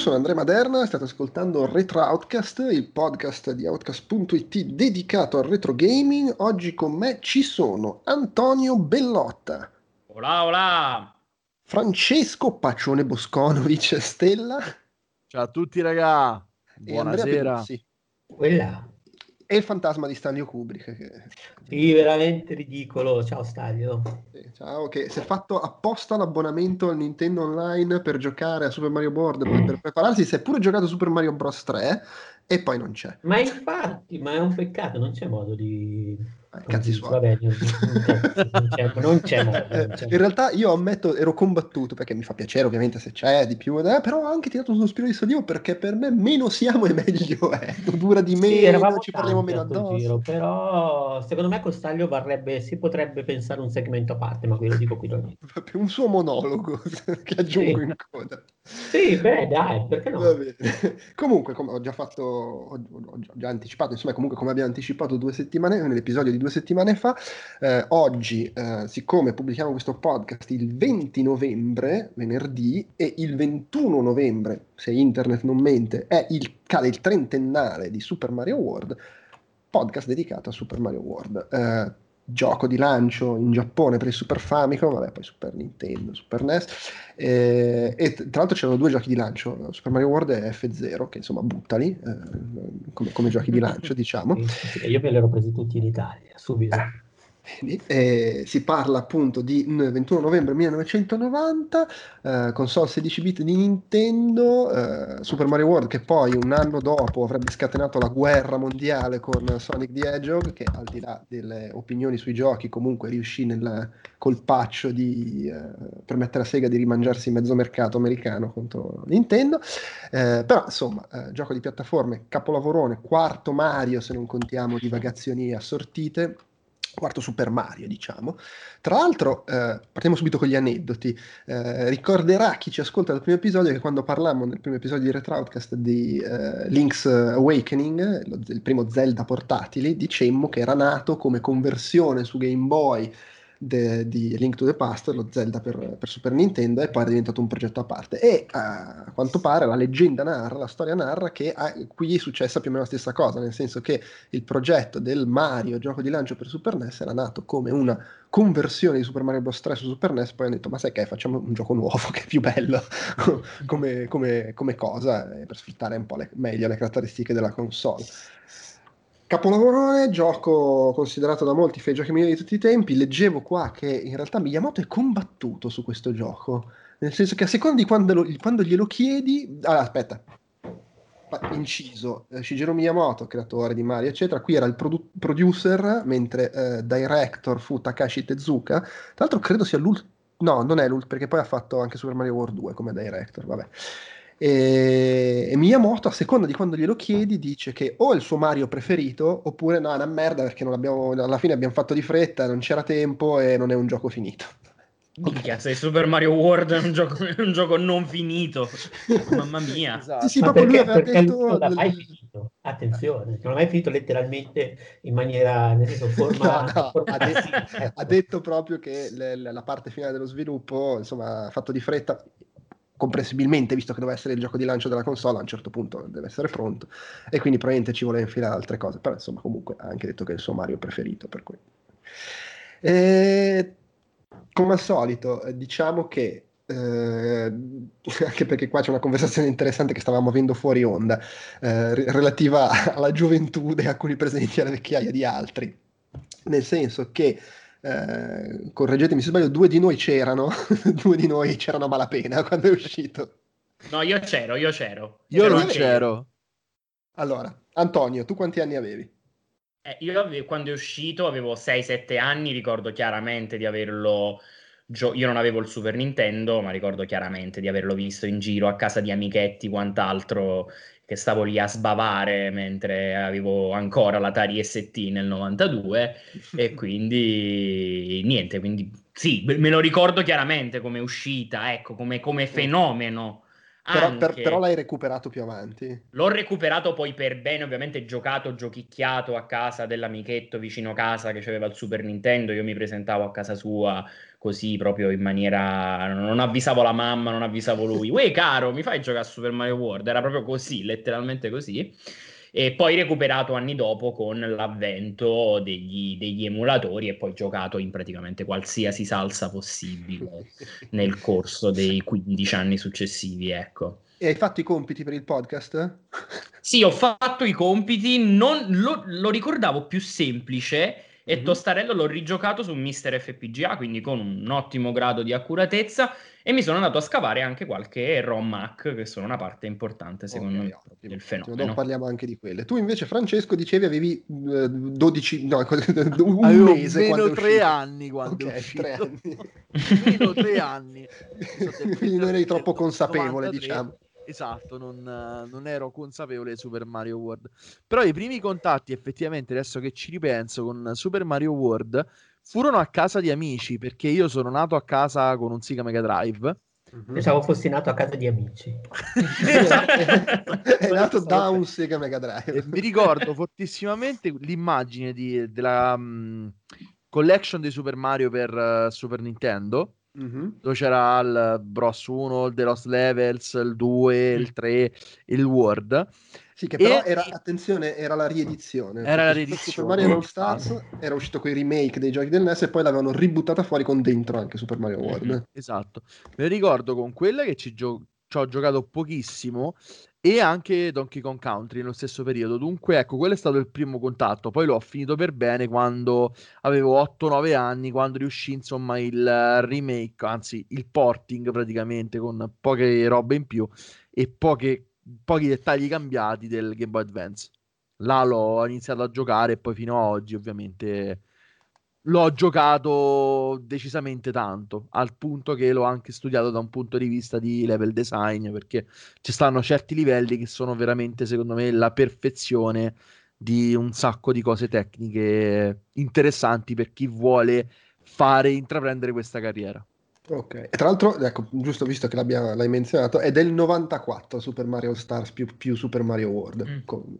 sono Andrea Maderna, state ascoltando Retro Outcast, il podcast di Outcast.it dedicato al retro gaming. Oggi con me ci sono Antonio Bellotta. Hola, hola! Francesco Paccione Bosconovic Stella. Ciao a tutti raga, buonasera. Quella. E il fantasma di Stanlio Kubrick. Che... Sì, veramente ridicolo. Ciao Stanlio. ciao, che si è fatto apposta l'abbonamento al Nintendo Online per giocare a Super Mario World, mm. per prepararsi, si è pure giocato Super Mario Bros. 3 e poi non c'è. Ma infatti, ma è un peccato, non c'è modo di cazzi suoi. Vabbè, non c'è, non c'è modo. Non c'è. In realtà io ammetto, ero combattuto perché mi fa piacere ovviamente se c'è di più, eh, però ho anche tirato uno spiro di sollievo perché per me meno siamo e meglio è. Dura di meno, sì, ci parliamo meno addosso. Giro, però secondo me Costaglio varrebbe, si potrebbe pensare un segmento a parte, ma qui lo dico qui. Un suo monologo che aggiungo sì. in coda. Sì, beh dai, perché no? Comunque, come ho già fatto, ho, ho già anticipato, insomma comunque come abbiamo anticipato due settimane, nell'episodio di due settimane fa. Eh, oggi, eh, siccome pubblichiamo questo podcast il 20 novembre, venerdì, e il 21 novembre, se internet non mente, è il, cade il trentennale di Super Mario World, podcast dedicato a Super Mario World. Eh, gioco di lancio in Giappone per il Super Famicom, vabbè, poi Super Nintendo, Super NES, eh, e tra l'altro c'erano due giochi di lancio, Super Mario World e F0, che insomma buttali eh, come, come, giochi di lancio, diciamo. Io me li ero presi tutti in Italia, subito. Eh eh, si parla appunto di 21 novembre 1990, eh, console 16 bit di Nintendo, eh, Super Mario World che poi un anno dopo avrebbe scatenato la guerra mondiale con Sonic the Hedgehog che al di là delle opinioni sui giochi comunque riuscì nel colpaccio di eh, permettere a Sega di rimangiarsi mezzo mercato americano contro Nintendo, eh, però insomma eh, gioco di piattaforme, capolavorone, quarto Mario se non contiamo divagazioni assortite quarto Super Mario, diciamo. Tra l'altro, eh, partiamo subito con gli aneddoti. Eh, ricorderà chi ci ascolta dal primo episodio che quando parlammo nel primo episodio di Retroutcast di eh, Link's Awakening, lo, il primo Zelda portatili, dicemmo che era nato come conversione su Game Boy de, di Link to the Past, lo Zelda per, per, Super Nintendo, e poi è diventato un progetto a parte. E a quanto pare la leggenda narra, la storia narra che a, qui è successa più o meno la stessa cosa, nel senso che il progetto del Mario, gioco di lancio per Super NES, era nato come una conversione di Super Mario Bros. 3 su Super NES, poi hanno detto ma sai che facciamo un gioco nuovo che è più bello come, come, come, cosa, eh, per sfruttare un po' le, meglio le caratteristiche della console. Capolavorone, gioco considerato da molti fra i giochi migliori di tutti i tempi. Leggevo qua che in realtà Miyamoto è combattuto su questo gioco. Nel senso che a seconda di quando, lo, quando glielo chiedi. Allora, aspetta. Inciso eh, Shigeru Miyamoto, creatore di Mario, eccetera. Qui era il produ- producer, mentre eh, director fu Takashi Tezuka. Tra l'altro, credo sia l'ultimo. No, non è l'ultimo, perché poi ha fatto anche Super Mario World 2 come director. Vabbè. E, e, Miyamoto, a seconda di quando glielo chiedi, dice che o è il suo Mario preferito, oppure no, è una merda perché alla fine abbiamo fatto di fretta, non c'era tempo e non è un gioco finito. Minchia, sei Super Mario World è un gioco, un gioco non finito. Mamma mia. esatto. Sì, sì, proprio perché, lui aveva detto... Non l'ha mai finito. Attenzione, non l'ha mai finito letteralmente in maniera, nel senso, forma... no, no, forma ha, detto, ha, detto, proprio che le, la parte finale dello sviluppo, insomma, ha fatto di fretta comprensibilmente, visto che doveva essere il gioco di lancio della console, a un certo punto deve essere pronto, e quindi probabilmente ci vuole infilare altre cose, però insomma comunque ha anche detto che è il suo Mario preferito, per cui... E, come al solito, diciamo che eh, anche perché qua c'è una conversazione interessante che stavamo avendo fuori onda, eh, relativa alla gioventù di alcuni presenti e alla vecchiaia di altri. Nel senso che eh, correggetemi se sbaglio, due di noi c'erano, due di noi c'erano a malapena quando è uscito. No, io c'ero, io c'ero. Io non c'ero. Allora, Antonio, tu quanti anni avevi? Eh, io avevo, quando è uscito avevo 6-7 anni, ricordo chiaramente di averlo... Gio- io non avevo il Super Nintendo, ma ricordo chiaramente di averlo visto in giro a casa di amichetti, quant'altro che stavo lì a sbavare mentre avevo ancora l'Atari ST nel 92 e quindi niente, quindi sì, me lo ricordo chiaramente come uscita, ecco, come, come fenomeno Però, per, però, l'hai recuperato più avanti. L'ho recuperato poi per bene, ovviamente giocato, giochicchiato a casa dell'amichetto vicino casa che aveva il Super Nintendo. Io mi presentavo a casa sua così proprio in maniera... Non avvisavo la mamma, non avvisavo lui. Uè caro, mi fai giocare a Super Mario World? Era proprio così, letteralmente così e poi recuperato anni dopo con l'avvento degli, degli, emulatori e poi giocato in praticamente qualsiasi salsa possibile nel corso dei 15 anni successivi, ecco. E hai fatto i compiti per il podcast? Sì, ho fatto i compiti, non, lo, lo ricordavo più semplice e mm-hmm. Tostarello l'ho rigiocato su Mister FPGA, quindi con un ottimo grado di accuratezza e mi sono andato a scavare anche qualche ROM hack che sono una parte importante secondo okay, me del fenomeno. Dopo parliamo anche di quelle. Tu invece Francesco dicevi avevi uh, 12 no, un Avevo mese meno tre anni quando okay, tre anni. meno tre anni. quindi non eri troppo consapevole 93. diciamo. Esatto, non, non, ero consapevole di Super Mario World. Però i primi contatti, effettivamente, adesso che ci ripenso, con Super Mario World furono a casa di amici, perché io sono nato a casa con un Sega Mega Drive. Mm-hmm. Pensavo fossi nato a casa di amici. È nato da un Sega Mega Drive. E mi ricordo fortissimamente l'immagine di, della um, collection di Super Mario per uh, Super Nintendo. Mm-hmm. Dove c'era il Bros 1, il The Lost Levels, il 2, il 3, il World sì, che però e... era, attenzione, era la riedizione. Era la riedizione. Super Mario All Stars era uscito con i remake dei giochi del NES e poi l'avevano ributtata fuori con dentro anche Super Mario World. Mm-hmm. Esatto. Me lo ricordo con quella che ci, gio- ci ho giocato pochissimo e anche Donkey Kong Country nello stesso periodo. Dunque, ecco, quello è stato il primo contatto. Poi l'ho finito per bene quando avevo 8-9 anni, quando riuscì insomma il remake, anzi il porting praticamente con poche robe in più e poche pochi dettagli cambiati del Game Boy Advance. Là l'ho iniziato a giocare e poi fino ad oggi ovviamente l'ho giocato decisamente tanto, al punto che l'ho anche studiato da un punto di vista di level design, perché ci stanno certi livelli che sono veramente, secondo me, la perfezione di un sacco di cose tecniche interessanti per chi vuole fare intraprendere questa carriera. Ok, e tra l'altro, ecco, giusto visto che l'hai menzionato, è del 94 Super Mario Stars più, più Super Mario World. Mm. Con,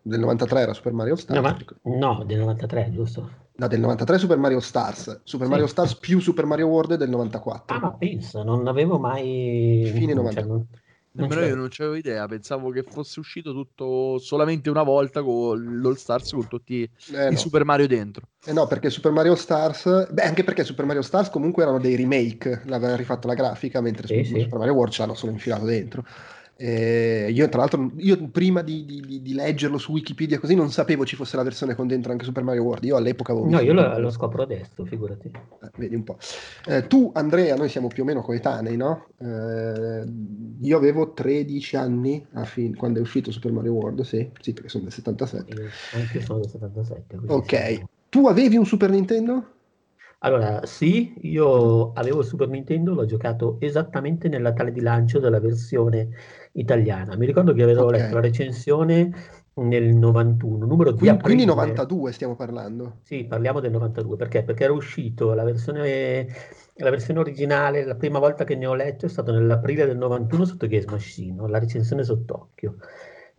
del 93 era Super Mario Stars. No, ma, no, del 93, giusto? No, del 93 Super Mario Stars. Super sì. Mario Stars più Super Mario World del 94. Ah, ma penso, non avevo mai... Fine 94. Cioè, Nemmeno io non avevo idea, pensavo che fosse uscito tutto solamente una volta con l'All Stars con tutti eh i no. Super Mario dentro. Eh no, perché Super Mario Stars, beh, anche perché Super Mario Stars comunque erano dei remake, l'avevano rifatto la grafica, mentre sì, Super sì. Mario World ce l'hanno solo infilato dentro. Eh, io, tra l'altro, io prima di, di, di, leggerlo su Wikipedia così non sapevo ci fosse la versione con dentro anche Super Mario World. Io all'epoca avevo. No, io lo, lo, scopro adesso, figurati. Eh, vedi un po'. Eh, tu, Andrea, noi siamo più o meno coetanei, no? Eh, io avevo 13 anni fin- quando è uscito Super Mario World, sì, sì perché sono del 77. Io, anche io sono del 77. Ok. Siamo... Tu avevi un Super Nintendo? Allora, sì, io avevo il Super Nintendo, l'ho giocato esattamente nel Natale di lancio della versione italiana. Mi ricordo che avevo okay. letto la recensione nel 91, numero di quindi, quindi 92 stiamo parlando. Sì, parliamo del 92, perché? Perché era uscito la versione, la versione originale, la prima volta che ne ho letto è stato nell'aprile del 91 sotto Games Machine, la recensione sott'occhio.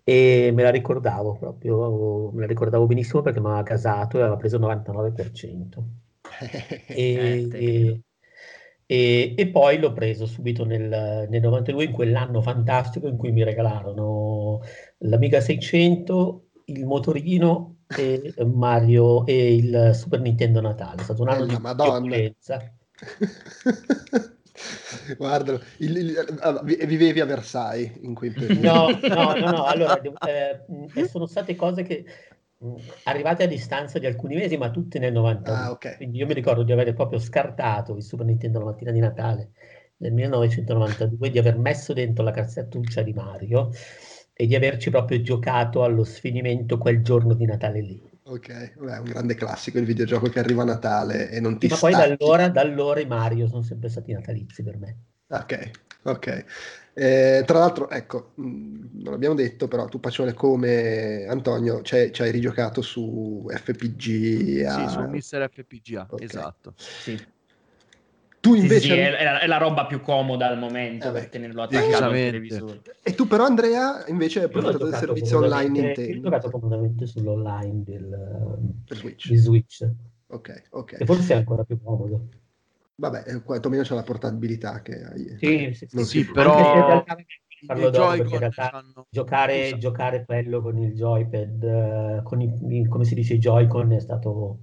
E me la ricordavo proprio, me la ricordavo benissimo perché mi aveva casato e aveva preso il 99%. e, e, e, e, poi l'ho preso subito nel, nel 92, in quell'anno fantastico in cui mi regalarono l'Amiga 600, il motorino e Mario e il Super Nintendo Natale. È stato un anno di violenza. Guarda, il, il, vivevi a Versailles in quei periodi. No, no, no, no. allora eh, sono state cose che arrivate a distanza di alcuni mesi, ma tutte nel 90. Ah, okay. Quindi io mi ricordo di aver proprio scartato il Super Nintendo la mattina di Natale nel 1992, di aver messo dentro la cassettuccia di Mario e di averci proprio giocato allo sfinimento quel giorno di Natale lì. Ok, Beh, un grande classico il videogioco che arriva a Natale e non ti Ma poi da allora, da allora i Mario sono sempre stati natalizi per me. Ok, ok. Eh, tra l'altro, ecco, mh, non abbiamo detto, però tu Pacione come Antonio ci hai rigiocato su FPGA. Sì, su Mister FPGA, okay. esatto. Sì. Tu Sì, invece... sì, è, è la, è la roba più comoda al momento Eh per tenerlo attaccato al televisore. E tu però Andrea invece hai approfittato del servizio online comodamente- Io ho Nintendo giocato comodamente sull'online del, per Switch. di Switch, Ok, ok. che forse è ancora più comodo. Vabbè, eh, quantomeno c'è la portabilità che hai. Sì, sì, Non sì. si Sì, però parlo dopo, perché in Joy-Con realtà c'hanno- giocare, Scusa. giocare quello con il joypad, eh, con i, come si dice, i Joy-Con è stato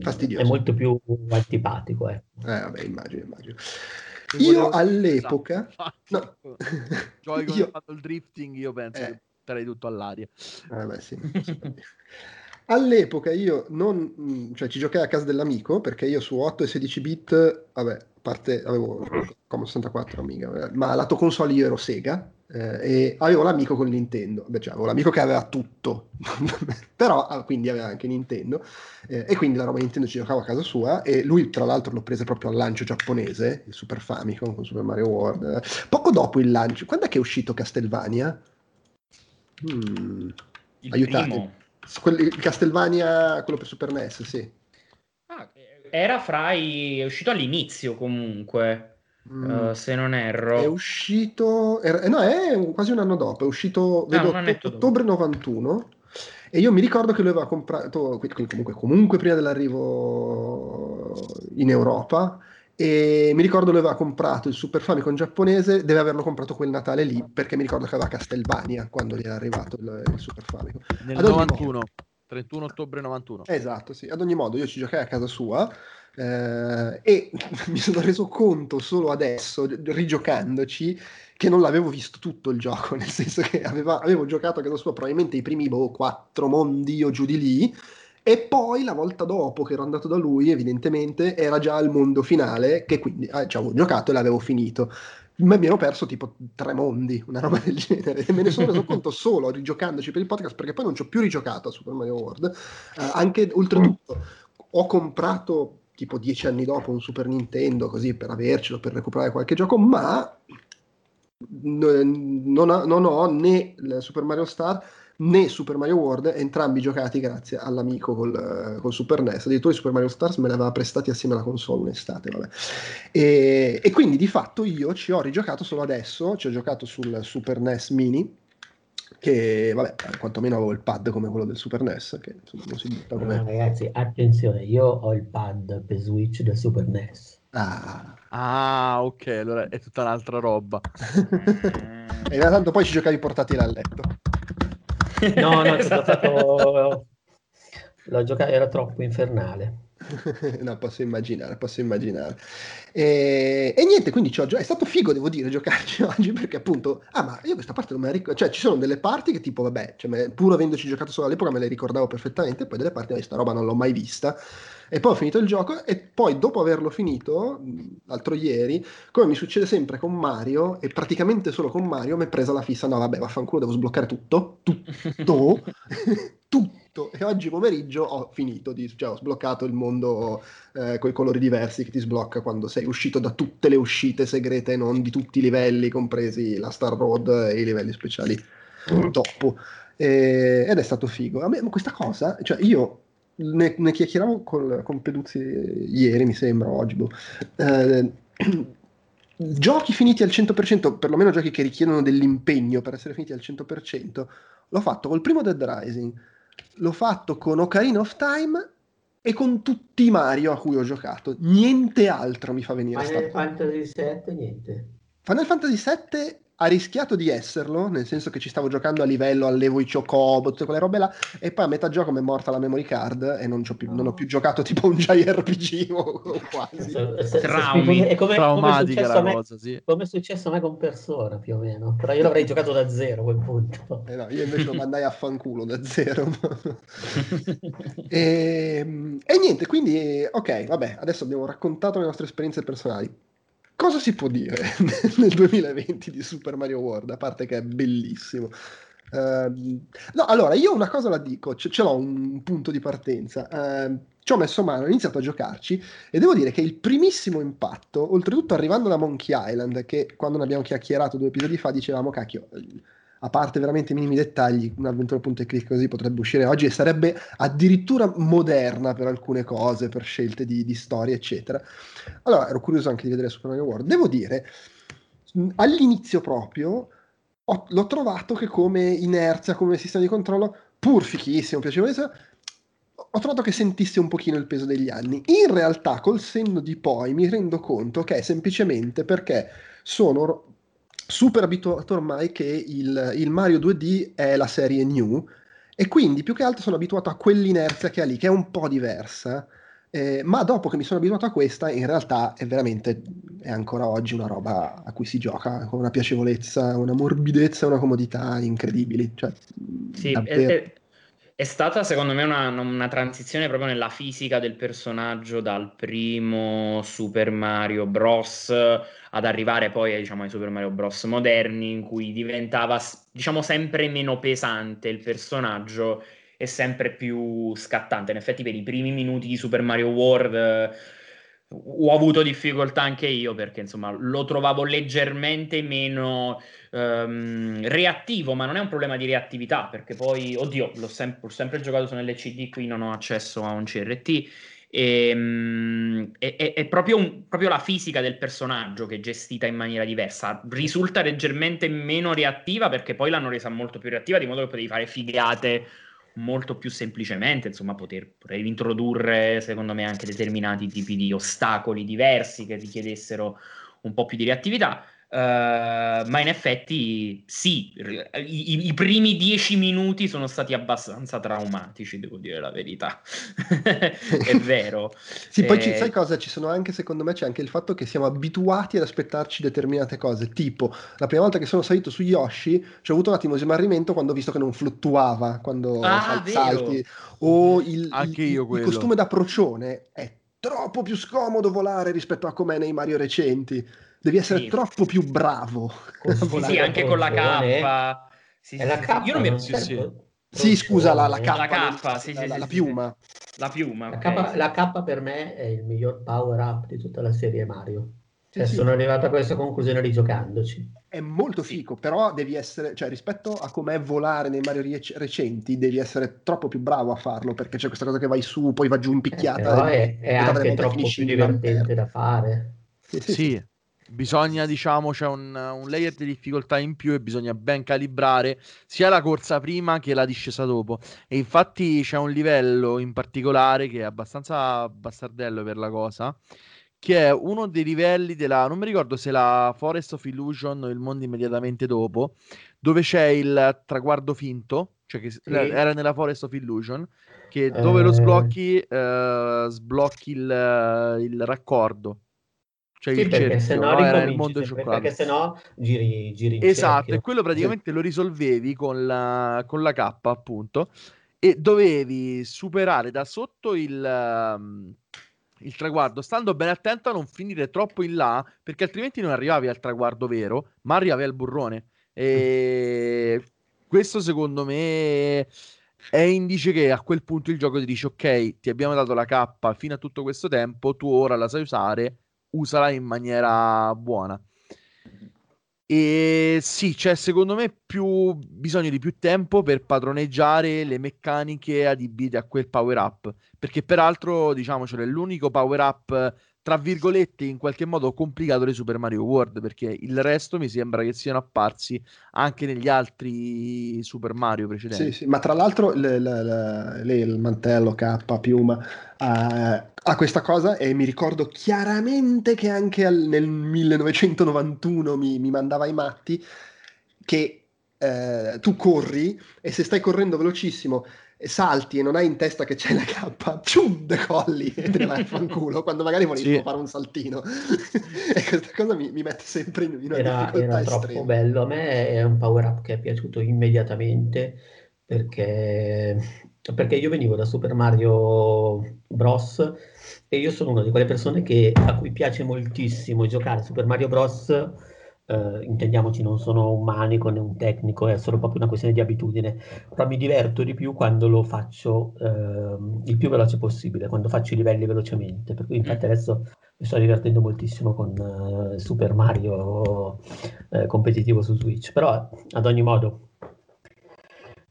Fastidioso. è molto più antipatico. Eh. Eh, vabbè, immagino, immagino. Se Io all'epoca... Esatto. No. Joy-Con Io- ha fatto il drifting, io penso Eh. che tutto all'aria. Ah, beh, sì. All'epoca io non, mh, cioè ci giocai a casa dell'amico perché io su 8 e 16 bit, vabbè, a parte avevo come 64 amica, ma lato console io ero Sega eh, e avevo l'amico con Nintendo, Beh, cioè avevo l'amico che aveva tutto, però ah, quindi aveva anche Nintendo eh, e quindi la roba Nintendo ci giocavo a casa sua e lui tra l'altro l'ho presa proprio al lancio giapponese, il Super Famicom con Super Mario World. Poco dopo il lancio, quando è che è uscito Castlevania? Hmm. Il Aiutate. primo. Quelli- Castlevania, quello per Super NES, sì. Ah, era fra i... è uscito all'inizio comunque, Mm. eh, se non erro. È uscito, era- eh, no, è quasi un anno dopo, è uscito, vedo, annetto dopo. ottobre 91 e io mi ricordo che lui aveva comprato, comunque, comunque prima dell'arrivo in Europa e mi ricordo lui aveva comprato il Super Famicom giapponese, deve averlo comprato quel Natale lì perché mi ricordo che aveva Castlevania quando gli era arrivato il, il Super Famicom. Nel Ad ogni 91, 31 ottobre 91. Esatto, sì. Ad ogni modo, io ci giocai a casa sua eh, e mi sono reso conto solo adesso, rigiocandoci, che non l'avevo visto tutto il gioco, nel senso che aveva- avevo giocato a casa sua probabilmente i primi boh, quattro mondi o giù di lì. E poi la volta dopo che ero andato da lui, evidentemente, era già il mondo finale, che quindi ah, ci avevo giocato e l'avevo finito. Ma mi ero perso tipo tre mondi, una roba del genere. E me ne sono reso conto solo rigiocandoci per il podcast, perché poi non ci ho più rigiocato a Super Mario World. Eh, anche oltretutto, ho comprato tipo dieci anni dopo un Super Nintendo così per avercelo, per recuperare qualche gioco, ma non, ha- non ho né il Super Mario Star né Super Mario World, entrambi giocati grazie all'amico col, col Super NES. Addirittura i Super Mario Stars me li aveva prestati assieme alla console un'estate. Vabbè. E, e quindi di fatto io ci ho rigiocato solo adesso, ci ho giocato sul Super NES Mini. Che vabbè, quantomeno avevo il pad come quello del Super NES, che insomma non si butta Ah, come. ragazzi, attenzione, io ho il pad per Switch del Super NES. Ah, Ah, ok, allora è tutta un'altra roba. e tanto poi ci giocavi portatile a letto. No, no, Esatto. giocato... L'ho giocato, era troppo infernale. no, posso immaginare, posso immaginare. E, e niente, quindi è stato figo, devo dire, giocarci oggi perché appunto, ah, ma io questa parte non me la ricordo, cioè ci sono delle parti che tipo, vabbè, cioè, pur avendoci giocato solo all'epoca me le ricordavo perfettamente, poi delle parti, questa roba non l'ho mai vista. E poi ho finito il gioco e poi dopo averlo finito, l'altro ieri, come mi succede sempre con Mario, e praticamente solo con Mario, mi è presa la fissa, no vabbè, vaffanculo, devo sbloccare tutto, tutto, tutto. E oggi pomeriggio ho finito, di, cioè ho sbloccato il mondo eh, con i colori diversi che ti sblocca quando sei uscito da tutte le uscite segrete, non di tutti i livelli, compresi la Star Road e i livelli speciali dopo. E- ed è stato figo. A me questa cosa, cioè io ne, ne chiacchieravo col- con Peduzzi ieri, mi sembra, oggi. boh. Eh, giochi finiti al 100%, perlomeno giochi che richiedono dell'impegno per essere finiti al 100%, l'ho fatto col primo Dead Rising, l'ho fatto con Ocarina of Time e con tutti i Mario a cui ho giocato. Niente altro mi fa venire Final Fantasy VII, niente. Final Fantasy VII ha rischiato di esserlo, nel senso che ci stavo giocando a livello, allevo i chocobo, tutte quelle robe là, e poi a metà gioco mi è morta la memory card e non, c'ho più- non ho più giocato tipo un JRPG o, o quasi. Traumi. È come, come è Traumatica a la me- cosa, sì. come è successo a me con Persona più o meno, però io l'avrei giocato da zero a quel punto. Eh no, io invece lo mandai a fanculo da zero. e, e niente, quindi ok, vabbè, adesso abbiamo raccontato le nostre esperienze personali. Cosa si può dire nel 2020 di Super Mario World, a parte che è bellissimo? Ehm, no, allora, io una cosa la dico, ce, ce l'ho un punto di partenza. Ehm, ci ho messo mano, ho iniziato a giocarci e devo dire che il primissimo impatto, oltretutto arrivando da Monkey Island, che quando ne abbiamo chiacchierato due episodi fa dicevamo, cacchio, a parte veramente minimi dettagli, un'avventura punto e clic così potrebbe uscire oggi e sarebbe addirittura moderna per alcune cose, per scelte di, di storia, eccetera. Allora, ero curioso anche di vedere Super Mario World. Devo dire, all'inizio proprio ho, l'ho trovato che come inerzia, come sistema di controllo, pur fichissimo, piacevolissimo, ho trovato che sentisse un pochino il peso degli anni. In realtà, col senno di poi, mi rendo conto che è semplicemente perché sono super abituato ormai che il, il Mario 2D è la serie new e quindi più che altro sono abituato a quell'inerzia che ha lì, che è un po' diversa. Eh, ma dopo che mi sono abituato a questa, in realtà è veramente, è ancora oggi una roba a cui si gioca con una piacevolezza, una morbidezza una comodità incredibili. Cioè, sì, davvero... è, è stata secondo me una, una, transizione proprio nella fisica del personaggio dal primo Super Mario Bros. ad arrivare poi diciamo, ai Super Mario Bros. moderni in cui diventava diciamo sempre meno pesante il personaggio e sempre più scattante. In effetti per i primi minuti di Super Mario World ho avuto difficoltà anche io perché insomma lo trovavo leggermente meno um, reattivo, ma non è un problema di reattività perché poi, oddio, l'ho, sem- sempre giocato su un LCD, qui non ho accesso a un CRT. E, è, è, è proprio, un, proprio, la fisica del personaggio che è gestita in maniera diversa. Risulta leggermente meno reattiva perché poi l'hanno resa molto più reattiva, di modo che potevi fare figate molto più semplicemente, insomma, poter, poter introdurre, secondo me, anche determinati tipi di ostacoli diversi che richiedessero un po' più di reattività. Uh, ma in effetti sì, i, i, primi dieci minuti sono stati abbastanza traumatici, devo dire la verità. è vero. sì, poi ci, eh, sai cosa? Ci sono anche, secondo me, c'è anche il fatto che siamo abituati ad aspettarci determinate cose. Tipo, la prima volta che sono salito su Yoshi, ci ho avuto un attimo di smarrimento quando ho visto che non fluttuava quando ah, salti. O il, il, il costume da procione è troppo più scomodo volare rispetto a com'è nei Mario recenti devi essere sì. troppo più bravo. Sì, sì anche con la K. Sì, è la K, io non mi sì, sì. sì, scusa, la, la K, la, K, sì, la, la piuma. La piuma. La, okay. K, la K per me è il miglior power up di tutta la serie Mario. Cioè, sono arrivato a questa conclusione rigiocandoci. È molto fico, però devi essere, cioè rispetto a com'è volare nei Mario recenti, devi essere troppo più bravo a farlo, perché c'è questa cosa che vai su, poi va giù in picchiata. Eh, però è, è anche troppo più divertente da fare. Sì, sì, sì bisogna diciamo c'è un, un, layer di difficoltà in più e bisogna ben calibrare sia la corsa prima che la discesa dopo. E infatti c'è un livello in particolare che è abbastanza bastardello per la cosa che è uno dei livelli della non mi ricordo se la Forest of Illusion o il mondo immediatamente dopo dove c'è il traguardo finto cioè che sì. era nella Forest of Illusion che dove eh... lo sblocchi eh, sblocchi il, il raccordo cioè sì, il perché cerchio, no, era il mondo cioccolato. Perché sennò giri, giri in Esatto, cerchio. e quello praticamente sì. lo risolvevi con la, con la K, appunto, e dovevi superare da sotto il, um, il traguardo, stando ben attento a non finire troppo in là, perché altrimenti non arrivavi al traguardo vero, ma arrivavi al burrone. E questo secondo me è indice che a quel punto il gioco ti dice ok, ti abbiamo dato la K fino a tutto questo tempo, tu ora la sai usare usala in maniera buona. E sì, c'è secondo me più bisogno di più tempo per padroneggiare le meccaniche adibite a quel power up. Perché peraltro, diciamocelo, è l'unico power up tra virgolette in qualche modo complicato di Super Mario World perché il resto mi sembra che siano apparsi anche negli altri Super Mario precedenti. Sì, sì. ma tra l'altro le, le, le, il mantello K, piuma, uh, ha questa cosa e mi ricordo chiaramente che anche al, nel 1991 mi, mi mandava i matti che uh, tu corri e se stai correndo velocissimo salti e non hai in testa che c'è la K, cium, decolli e te ne vai a fanculo quando magari volevi sì. fare un saltino. e questa cosa mi, mi mette sempre in, in una era, difficoltà era troppo bello. A me è un power up che è piaciuto immediatamente perché, perché io venivo da Super Mario Bros. e io sono una di quelle persone che, a cui piace moltissimo giocare Super Mario Bros Uh, intendiamoci, non sono un manico né un tecnico, è solo proprio una questione di abitudine, però mi diverto di più quando lo faccio uh, il più veloce possibile, quando faccio i livelli velocemente, per cui infatti mm. adesso mi sto divertendo moltissimo con uh, Super Mario competitivo su Switch, però ad ogni modo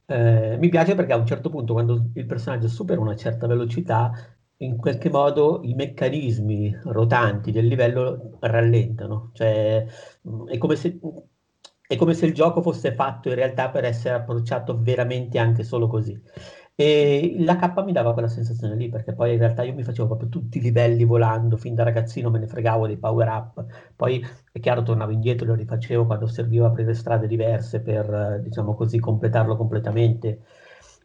Eh, mi piace perché a un certo punto, quando il personaggio supera una certa velocità, in qualche modo i meccanismi rotanti del livello rallentano. Cioè, mm, è come se, è come se il gioco fosse fatto in realtà per essere approcciato veramente anche solo così. E la K mi dava quella sensazione lì, perché poi in realtà io mi facevo proprio tutti i livelli volando, fin da ragazzino me ne fregavo dei power up, poi è chiaro tornavo indietro e lo rifacevo quando serviva aprire strade diverse per, diciamo così, completarlo completamente.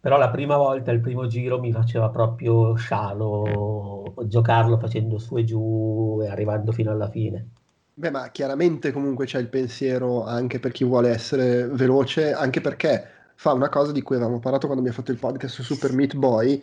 Però la prima volta, il primo giro, mi faceva proprio scialo giocarlo facendo su e giù e arrivando fino alla fine. Beh, ma chiaramente comunque c'è il pensiero anche per chi vuole essere veloce, anche perché fa una cosa di cui avevamo parlato quando abbiamo fatto il podcast su Super Meat Boy,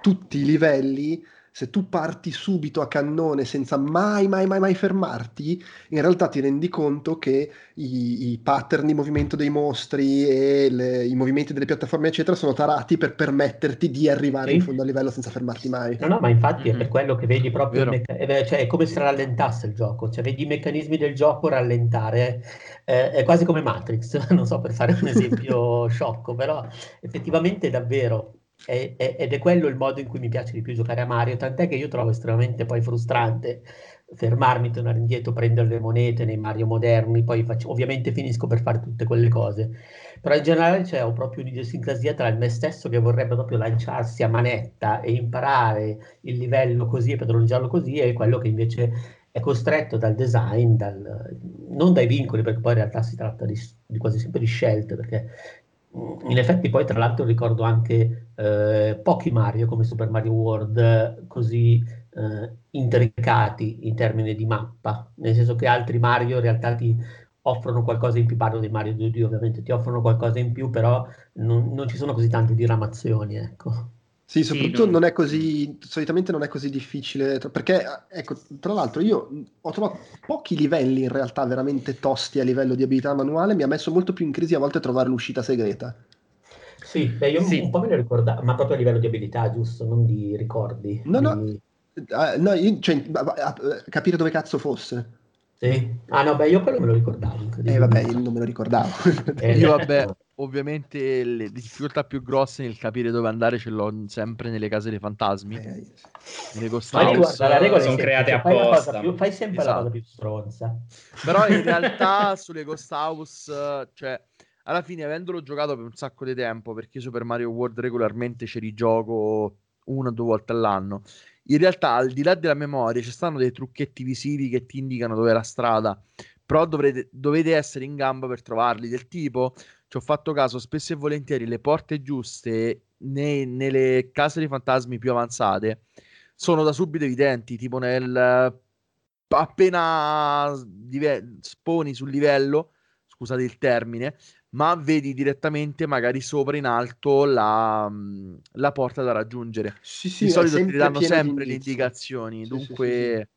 tutti i livelli se tu parti subito a cannone senza mai, mai, mai, mai fermarti, in realtà ti rendi conto che i, i pattern di movimento dei mostri e le, i movimenti delle piattaforme, eccetera, sono tarati per permetterti di arrivare sì. in fondo al livello senza fermarti mai. No, no, ma infatti mm-hmm. è per quello che vedi proprio, mecca- eh, cioè è come se rallentasse il gioco, cioè vedi i meccanismi del gioco rallentare, eh, è quasi come Matrix, non so per fare un esempio sciocco, però effettivamente davvero è, è, ed è quello il modo in cui mi piace di più giocare a Mario, tant'è che io trovo estremamente poi frustrante fermarmi, tornare indietro, prendere le monete nei Mario moderni, poi faccio, ovviamente finisco per fare tutte quelle cose. Però in generale cioè, proprio un'idiosincrasia tra me stesso che vorrebbe proprio lanciarsi a manetta e imparare il livello così e padroneggiarlo così e quello che invece è costretto dal design, dal, non dai vincoli, perché poi in realtà si tratta di, di quasi sempre di scelte, perché in effetti poi tra l'altro ricordo anche eh, pochi Mario come Super Mario World così eh, intricati in termini di mappa, nel senso che altri Mario in realtà ti offrono qualcosa in più, parlo di Mario 2D ovviamente, ti offrono qualcosa in più, però non, non ci sono così tante diramazioni, ecco. Sì, soprattutto sì, non... non è così, solitamente non è così difficile, perché, ecco, tra l'altro io ho trovato pochi livelli in realtà veramente tosti a livello di abilità manuale, mi ha messo molto più in crisi a volte trovare l'uscita segreta. Sì, beh, io sì. un po' me ne ricordavo, ma proprio a livello di abilità, giusto, non di ricordi. No, no, uh, no io, cioè, capire dove cazzo fosse. Sì. Ah no, beh, io quello me lo ricordavo. Eh vabbè, io non me lo ricordavo. Eh, io vabbè, ovviamente le difficoltà più grosse nel capire dove andare ce l'ho sempre nelle case dei fantasmi. Eh, nelle ghost house. Guarda, la regola sono create apposta. Più, fai sempre esatto. la cosa più stronza. Però in realtà sulle ghost house, cioè, alla fine avendolo giocato per un sacco di tempo, perché Super Mario World regolarmente ci rigioco una o due volte all'anno, in realtà al di là della memoria ci stanno dei trucchetti visivi che ti indicano dove è la strada, però dovrete, dovete essere in gamba per trovarli, del tipo ci ho fatto caso spesso e volentieri le porte giuste nei, nelle case dei fantasmi più avanzate sono da subito evidenti, tipo nel appena dive- sponi sul livello, scusate il termine, ma vedi direttamente magari sopra in alto la, la porta da raggiungere. Sì, sì, di solito ti danno sempre le indicazioni, sì, dunque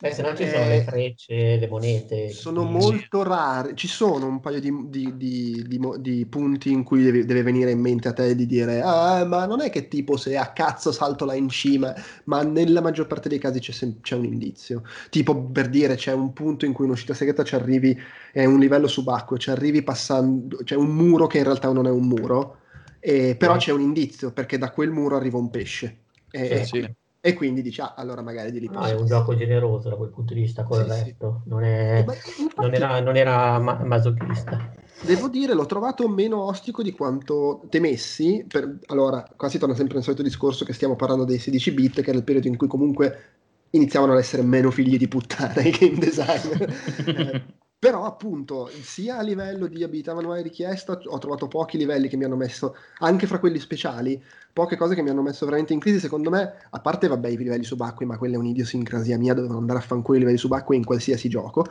Beh, se no ci sono le eh, frecce, le monete. Sono molto rare. Ci sono un paio di, di, di, di punti in cui deve, deve, venire in mente a te di dire: Ah, ma non è che tipo se a cazzo salto là in cima, ma nella maggior parte dei casi c'è, sem- c'è un indizio. Tipo per dire, c'è un punto in cui in uscita segreta ci arrivi, è un livello subacqueo, ci arrivi passando, c'è un muro che in realtà non è un muro, eh, però eh. c'è un indizio perché da quel muro arriva un pesce. E, sì, sì e quindi dici ah, allora magari di lì ah, è un gioco generoso da quel punto di vista corretto sì, sì. non, è, infatti, non, era, non era ma- masochista. Devo dire l'ho trovato meno ostico di quanto temessi per, allora qua si torna sempre nel solito discorso che stiamo parlando dei 16 bit che era il periodo in cui comunque iniziavano ad essere meno figli di puttana i game designer però appunto sia a livello di abilità manuale richiesta ho trovato pochi livelli che mi hanno messo anche fra quelli speciali poche cose che mi hanno messo veramente in crisi. Secondo me, a parte vabbè i livelli subacquei, ma quella è un'idiosincrasia mia, dovevano andare a fanculo i livelli subacquei in qualsiasi gioco.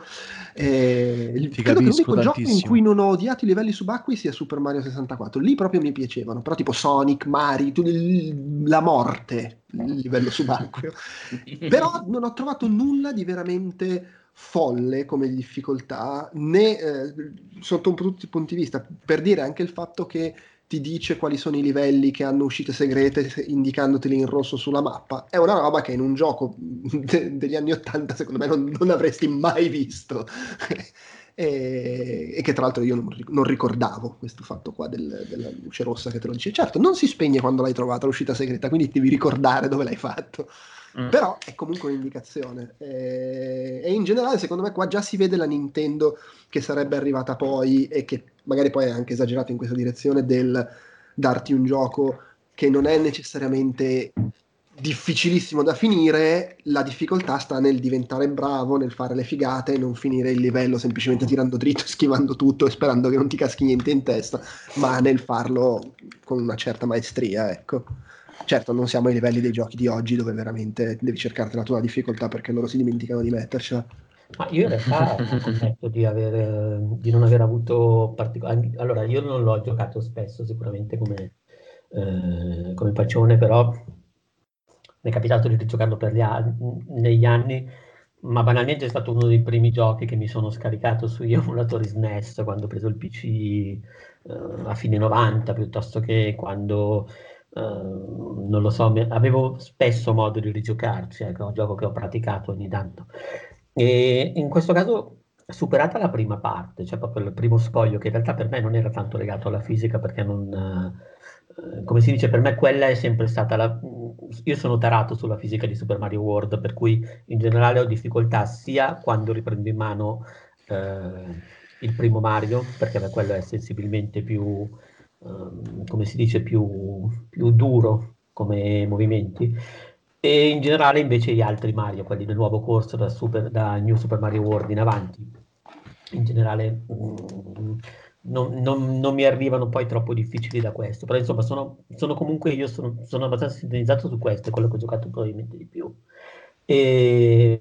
E Ti credo che l'unico gioco in cui non ho odiato i livelli subacquei sia Super Mario 64. Lì proprio mi piacevano, però tipo Sonic, Mario, la morte, il livello subacqueo. però non ho trovato nulla di veramente folle come difficoltà, né eh, sotto tutti i punti di vista, per dire anche il fatto che ti dice quali sono i livelli che hanno uscite segrete indicandoteli in rosso sulla mappa. È una roba che in un gioco de- degli anni 80 secondo me non, non avresti mai visto. e, e, che tra l'altro io non, non ricordavo questo fatto qua del, della luce rossa che te lo dice. Certo, non si spegne quando l'hai trovata l'uscita segreta, quindi devi ricordare dove l'hai fatto. Mm. Però è comunque un'indicazione. E, e, in generale, secondo me, qua già si vede la Nintendo che sarebbe arrivata poi e che magari poi è anche esagerato in questa direzione del darti un gioco che non è necessariamente difficilissimo da finire, la difficoltà sta nel diventare bravo, nel fare le figate e non finire il livello semplicemente tirando dritto, schivando tutto e sperando che non ti caschi niente in testa, ma nel farlo con una certa maestria, ecco. Certo, non siamo ai livelli dei giochi di oggi dove veramente devi cercarti la tua difficoltà perché loro si dimenticano di mettercela. Ma io in realtà ammetto di, aver, di non aver avuto particolari... Allora, io non l'ho giocato spesso sicuramente come, eh, come pacione, però mi è capitato di gli anni, negli anni, ma banalmente è stato uno dei primi giochi che mi sono scaricato sugli emulatori SNES quando ho preso il PC eh, a fine 90, piuttosto che quando, eh, non lo so, avevo spesso modo di rigiocarci, ecco, è un gioco che ho praticato ogni tanto. E in questo caso superata la prima parte, cioè proprio il primo spoglio, che in realtà per me non era tanto legato alla fisica perché non eh, come si dice, per me quella è sempre stata la... Io sono tarato sulla fisica di Super Mario World, per cui in generale ho difficoltà sia quando riprendo in mano eh, il primo Mario, perché per quello è sensibilmente più, eh, come si dice, più, più duro come movimenti, e in generale invece gli altri Mario, quelli del nuovo corso da, Super, da New Super Mario World in avanti, in generale... Mm, non, non, non, mi arrivano poi troppo difficili da questo. Però insomma, sono, sono comunque io sono, sono, abbastanza sintonizzato su questo, è quello che ho giocato probabilmente di più. E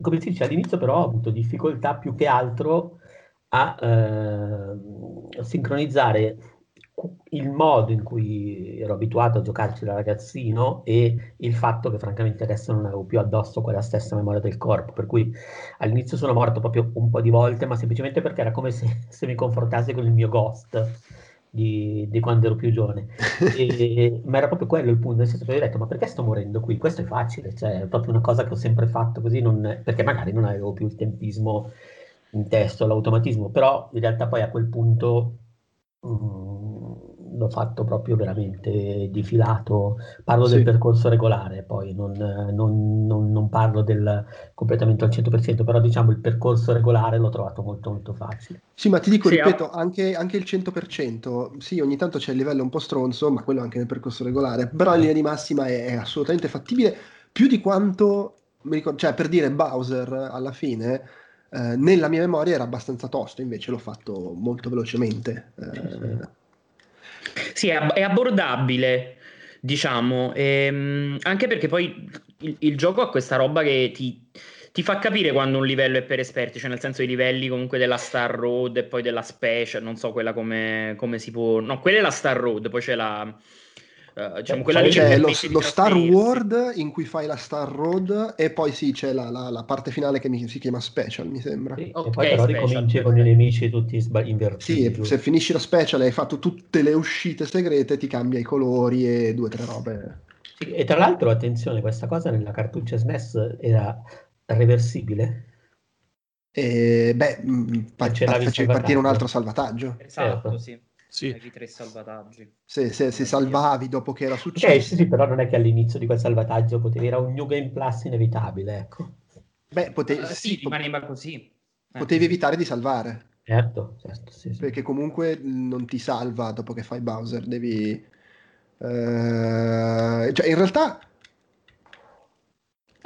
come si dice, all'inizio però ho avuto difficoltà più che altro a eh, sincronizzare il modo in cui ero abituato a giocarci da ragazzino e il fatto che francamente adesso non avevo più addosso quella stessa memoria del corpo, per cui all'inizio sono morto proprio un po' di volte, ma semplicemente perché era come se, se mi confrontassi con il mio ghost di, di quando ero più giovane. E, ma era proprio quello il punto, nel senso che ho detto, ma perché sto morendo qui? Questo è facile, cioè è proprio una cosa che ho sempre fatto così, non, perché magari non avevo più il tempismo in testa, l'automatismo, però in realtà poi a quel punto... Mm, l'ho fatto proprio veramente di filato. Parlo sì. del percorso regolare, poi non, non, non, non, parlo del completamento al 100%, però diciamo il percorso regolare l'ho trovato molto molto facile. Sì, ma ti dico, sì, ripeto, ah. anche, anche, il 100%, sì, ogni tanto c'è il livello un po' stronzo, ma quello anche nel percorso regolare, però in linea di massima è, è assolutamente fattibile, più di quanto, ricordo, cioè per dire Bowser alla fine... Eh, nella mia memoria era abbastanza tosto, invece l'ho fatto molto velocemente. Eh, sì, è, è abbordabile, diciamo, ehm, anche perché poi il, il, gioco ha questa roba che ti, ti, fa capire quando un livello è per esperti, cioè nel senso i livelli comunque della Star Road e poi della Special, non so quella come, come si può... No, quella è la Star Road, poi c'è la Uh, diciamo, quella c'è lo, lo Star World in cui fai la Star Road e poi sì c'è la, la, la parte finale che mi, si chiama Special mi sembra. Sì, okay, e poi però ricominci con i nemici tutti invertiti sì, se finisci la Special e hai fatto tutte le uscite segrete ti cambia i colori e due o tre robe. Sì, e tra l'altro attenzione questa cosa nella cartuccia SNES era reversibile? E, beh, facevi partire un altro salvataggio. Esatto certo. sì sì. i tre salvataggi. Se, se, se salvavi dopo che era successo. Eh, sì, sì, però non è che all'inizio di quel salvataggio potevi, era un New Game Plus inevitabile, ecco. Beh, potevi, uh, sì, sì, rimaneva così. Eh. Potevi evitare di salvare. Certo, certo sì, sì. Perché comunque non ti salva dopo che fai Bowser, devi... Uh, cioè, in realtà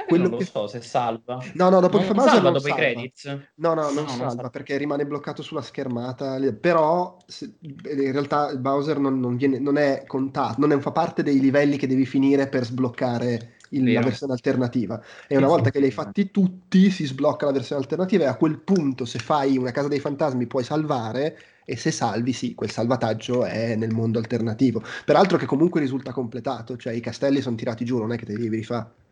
quello non lo che... so se salva. No, no, dopo non che fa salva dopo salva. i credits. No, no, non no, salva, non perché rimane bloccato sulla schermata. Però se... in realtà il Bowser non, non, viene, non è contato, non fa parte dei livelli che devi finire per sbloccare il, la versione alternativa. E una volta che li hai fatti tutti, si sblocca la versione alternativa e a quel punto, se fai una casa dei fantasmi, puoi salvare. E se salvi, sì, quel salvataggio è nel mondo alternativo. Peraltro che comunque risulta completato, cioè i castelli sono tirati giù, non è che te li devi rifare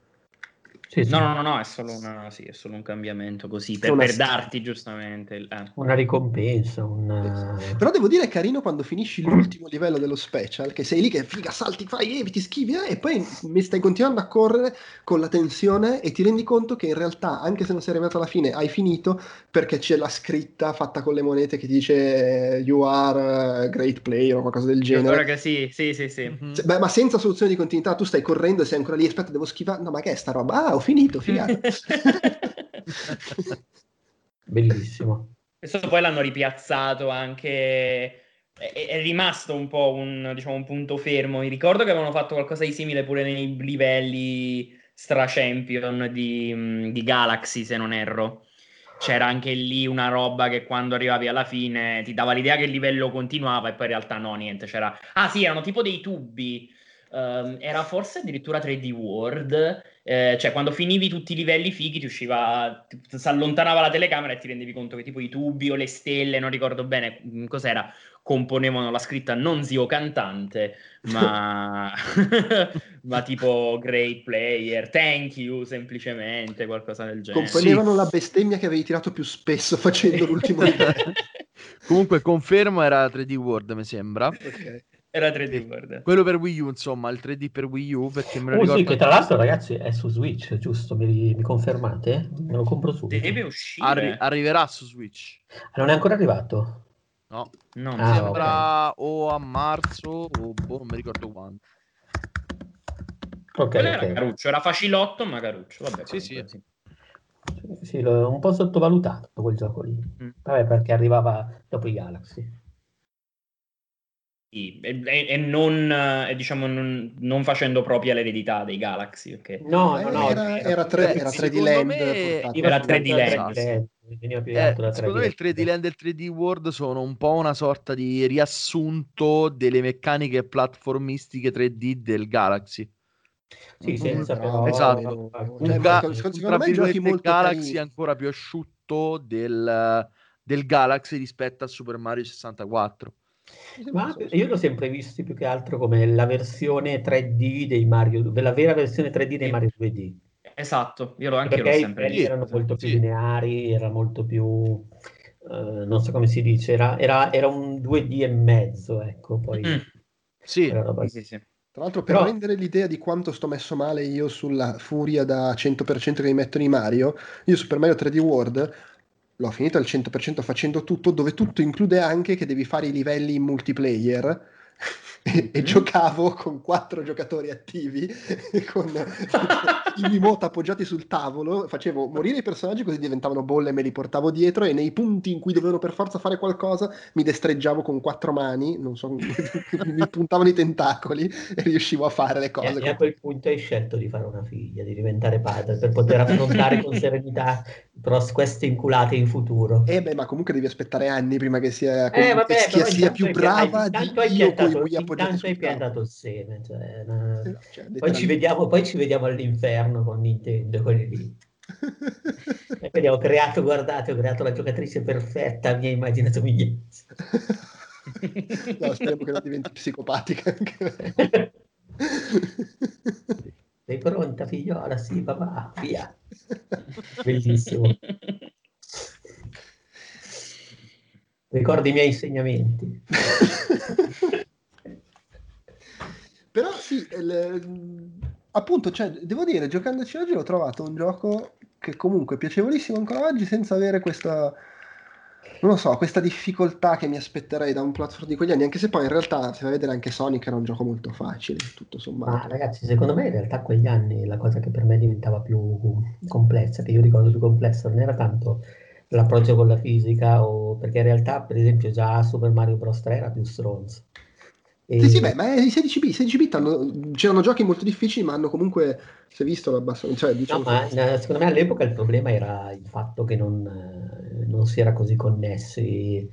Sì, sì. No, no, no, no, è solo, una, sì, è solo un cambiamento così, per, per darti giustamente il, eh. una ricompensa. Una... Però devo dire è carino quando finisci l'ultimo livello dello special, che sei lì che figa, salti, fai, eviti, schivi, eh, e poi mi stai continuando a correre con la tensione e ti rendi conto che in realtà, anche se non sei arrivato alla fine, hai finito perché c'è la scritta fatta con le monete che dice You are a great player o qualcosa del genere. Ora che sì, sì, sì, sì. Mm-hmm. Cioè, beh, ma senza soluzione di continuità, tu stai correndo e sei ancora lì, aspetta, devo schivare. No, ma che è sta roba? Ah, ho finito, figata. Bellissimo. Questo poi l'hanno ripiazzato anche è, è, rimasto un po' un, diciamo, un, punto fermo. Mi ricordo che avevano fatto qualcosa di simile pure nei livelli stra-champion di, di, Galaxy, se non erro. C'era anche lì una roba che quando arrivavi alla fine ti dava l'idea che il livello continuava e poi in realtà no, niente. C'era... Ah sì, erano tipo dei tubi Um, era forse addirittura 3D World, eh, cioè quando finivi tutti i livelli fighi ti usciva, si allontanava la telecamera e ti rendevi conto che tipo i tubi o le stelle, non ricordo bene mm, cos'era, componevano la scritta non zio cantante, ma, ma tipo great player, thank you semplicemente, qualcosa del genere. Componevano sì. la bestemmia che avevi tirato più spesso facendo l'ultimo livello. Comunque confermo era 3D World mi sembra. Ok. Era 3D World. Quello per Wii U, insomma, il 3D per Wii U, perché me lo oh, ricordo... sì, che tra l'altro, ragazzi, è su Switch, giusto? Mi, mi confermate? Me lo compro subito. Deve uscire. Arri- arriverà su Switch. Non è ancora arrivato? No. No, ah, sembra okay. o a marzo o boh, non mi ricordo quando. Ok, okay. era Caruccio, era facilotto, ma Caruccio. Vabbè, sì, sì. sì. Sì, un po' sottovalutato quel gioco lì. Mm. Vabbè, perché arrivava dopo i Galaxy e, e non, eh, diciamo, non, non, facendo propria l'eredità dei Galaxy. Okay? No, no, no, era, era, 3, era 3D Land. Era 3D Land. Eh, secondo me il 3D Land e il 3D World sono un po' una sorta di riassunto delle meccaniche platformistiche 3D del Galaxy. Sì, senza però... Esatto. Un, ga- secondo me giochi molto Galaxy carini. ancora più asciutto del, del Galaxy rispetto a Super Mario 64. Ma io l'ho sempre visto più che altro come la versione 3D dei Mario, della vera versione 3D dei Mario 2D. Esatto, io l'ho anche Perché l'ho sempre visto. erano molto più sì. lineari, era molto più, uh, non so come si dice, era, era, era, un 2D e mezzo, ecco, poi... Mm. Sì. sì, sì. Tra l'altro, per Però... rendere l'idea di quanto sto messo male io sulla furia da 100% che mi mettono i Mario, io Super Mario 3D World l'ho finito al 100% facendo tutto, dove tutto include anche che devi fare i livelli in multiplayer e, e, giocavo con quattro giocatori attivi con i remote appoggiati sul tavolo facevo morire i personaggi così diventavano bolle e me li portavo dietro e nei punti in cui dovevano per forza fare qualcosa mi destreggiavo con quattro mani non so mi puntavano i tentacoli e riuscivo a fare le cose e, e a quel punto hai scelto di fare una figlia di diventare padre per poter affrontare con serenità queste inculate in futuro. Eh beh ma comunque devi aspettare anni prima che sia, eh, vabbè, sia, sia più brava di io con i intanto hai piantato il seme. Cioè, no. cioè, poi, ci vediamo, poi, ci vediamo, all'inferno con Nintendo, quelli lì. e quindi ho creato, guardate, ho creato la giocatrice perfetta a mia immaginazione. no, speriamo che non diventi psicopatica anche Sei pronta, figliola? Sì, papà, via. Bellissimo. Ricordi i miei insegnamenti. Però sì, il, appunto, cioè, devo dire, giocandoci oggi ho trovato un gioco che comunque è piacevolissimo ancora oggi senza avere questa, non lo so, questa difficoltà che mi aspetterei da un platform di quegli anni, anche se poi in realtà, se vai a vedere anche Sonic era un gioco molto facile, tutto sommato. Ma ragazzi, secondo me in realtà quegli anni la cosa che per me diventava più complessa, che io ricordo più complessa, non era tanto l'approccio con la fisica, o perché in realtà, per esempio, già Super Mario Bros. 3 era più stronzo. E... Sì, sì, beh, ma i 16 bit, 16 bit hanno, c'erano giochi molto difficili, ma hanno comunque, si è visto, abbastanza... Cioè, diciamo no, ma che... secondo me all'epoca il problema era il fatto che non, eh, non si era così connessi,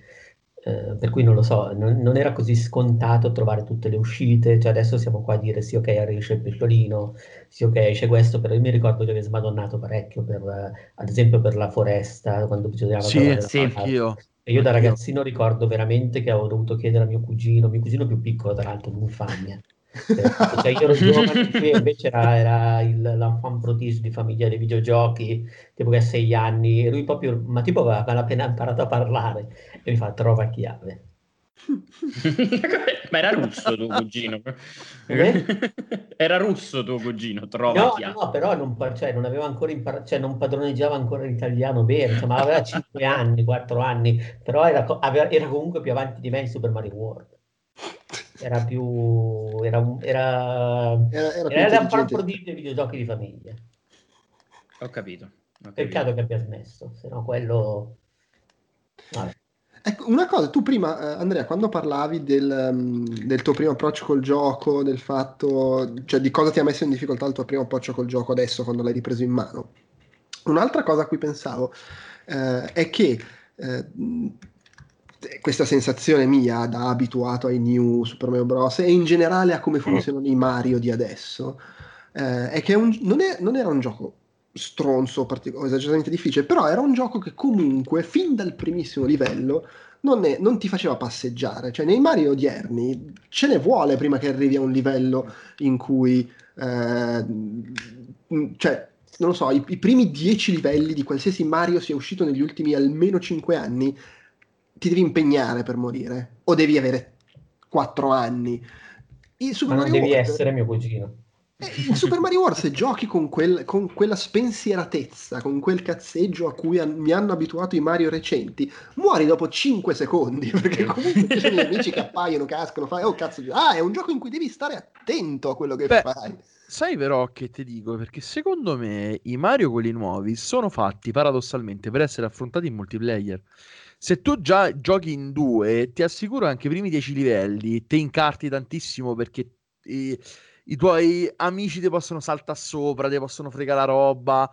eh, per cui non lo so, non, non, era così scontato trovare tutte le uscite, cioè adesso siamo qua a dire sì ok esce il pesciolino, sì ok esce questo, però io mi ricordo di aver smadonnato parecchio per, ad esempio per la foresta, quando bisognava sì, sì, anch'io. E io da ragazzino ricordo veramente che avevo dovuto chiedere a mio cugino, mio cugino più piccolo tra l'altro, un'infamia, cioè, io ero giovane, lui invece era, era il, l'enfant prodige di famiglia dei videogiochi, tipo che ha sei anni, e lui proprio, ma tipo aveva appena imparato a parlare, e mi fa trova chiave. Ma era russo tuo cugino. Come? Era russo tuo cugino, trova No, no, però non, cioè, non aveva ancora imparato, cioè non padroneggiava ancora l'italiano bene, insomma aveva 5 anni, 4 anni, però era, aveva- era comunque più avanti di me in Super Mario World. Era più... era, un- era, Era, era più era un prodigio dei videogiochi di famiglia. Ho capito. ho capito. Peccato che abbia smesso, se no quello... Vabbè. Ecco, una cosa, tu prima, eh, Andrea, quando parlavi del, mm, del tuo primo approccio col gioco, del fatto, cioè di cosa ti ha messo in difficoltà il tuo primo approccio col gioco adesso, quando l'hai ripreso in mano, un'altra cosa a cui pensavo eh, è che eh, questa sensazione mia da abituato ai new Super Mario Bros. e in generale a come funzionano i Mario di adesso, eh, è che un- non, è- non era un gioco stronzo partic- o esageratamente difficile, però era un gioco che comunque fin dal primissimo livello non, è- non ti faceva passeggiare, cioè nei Mario odierni ce ne vuole prima che arrivi a un livello in cui, eh, mh, cioè, non lo so, i, i primi dieci livelli di qualsiasi Mario sia uscito negli ultimi almeno cinque anni, ti devi impegnare per morire, o devi avere quattro anni. Ma non devi World- essere mio cugino. Eh, In Super Mario World se giochi con, quel- con quella spensieratezza, con quel cazzeggio a cui han- mi hanno abituato i Mario recenti, muori dopo 5 secondi, perché comunque ci sono gli amici che appaiono, cascano, fai, oh cazzo, ah, è un gioco in cui devi stare attento a quello che Beh, fai. Sai però che ti dico, perché secondo me i Mario quelli nuovi sono fatti paradossalmente per essere affrontati in multiplayer. Se tu già giochi in due, ti assicuro anche i primi dieci livelli, te incarti tantissimo perché i, i tuoi amici ti possono saltare sopra, ti possono fregare la roba.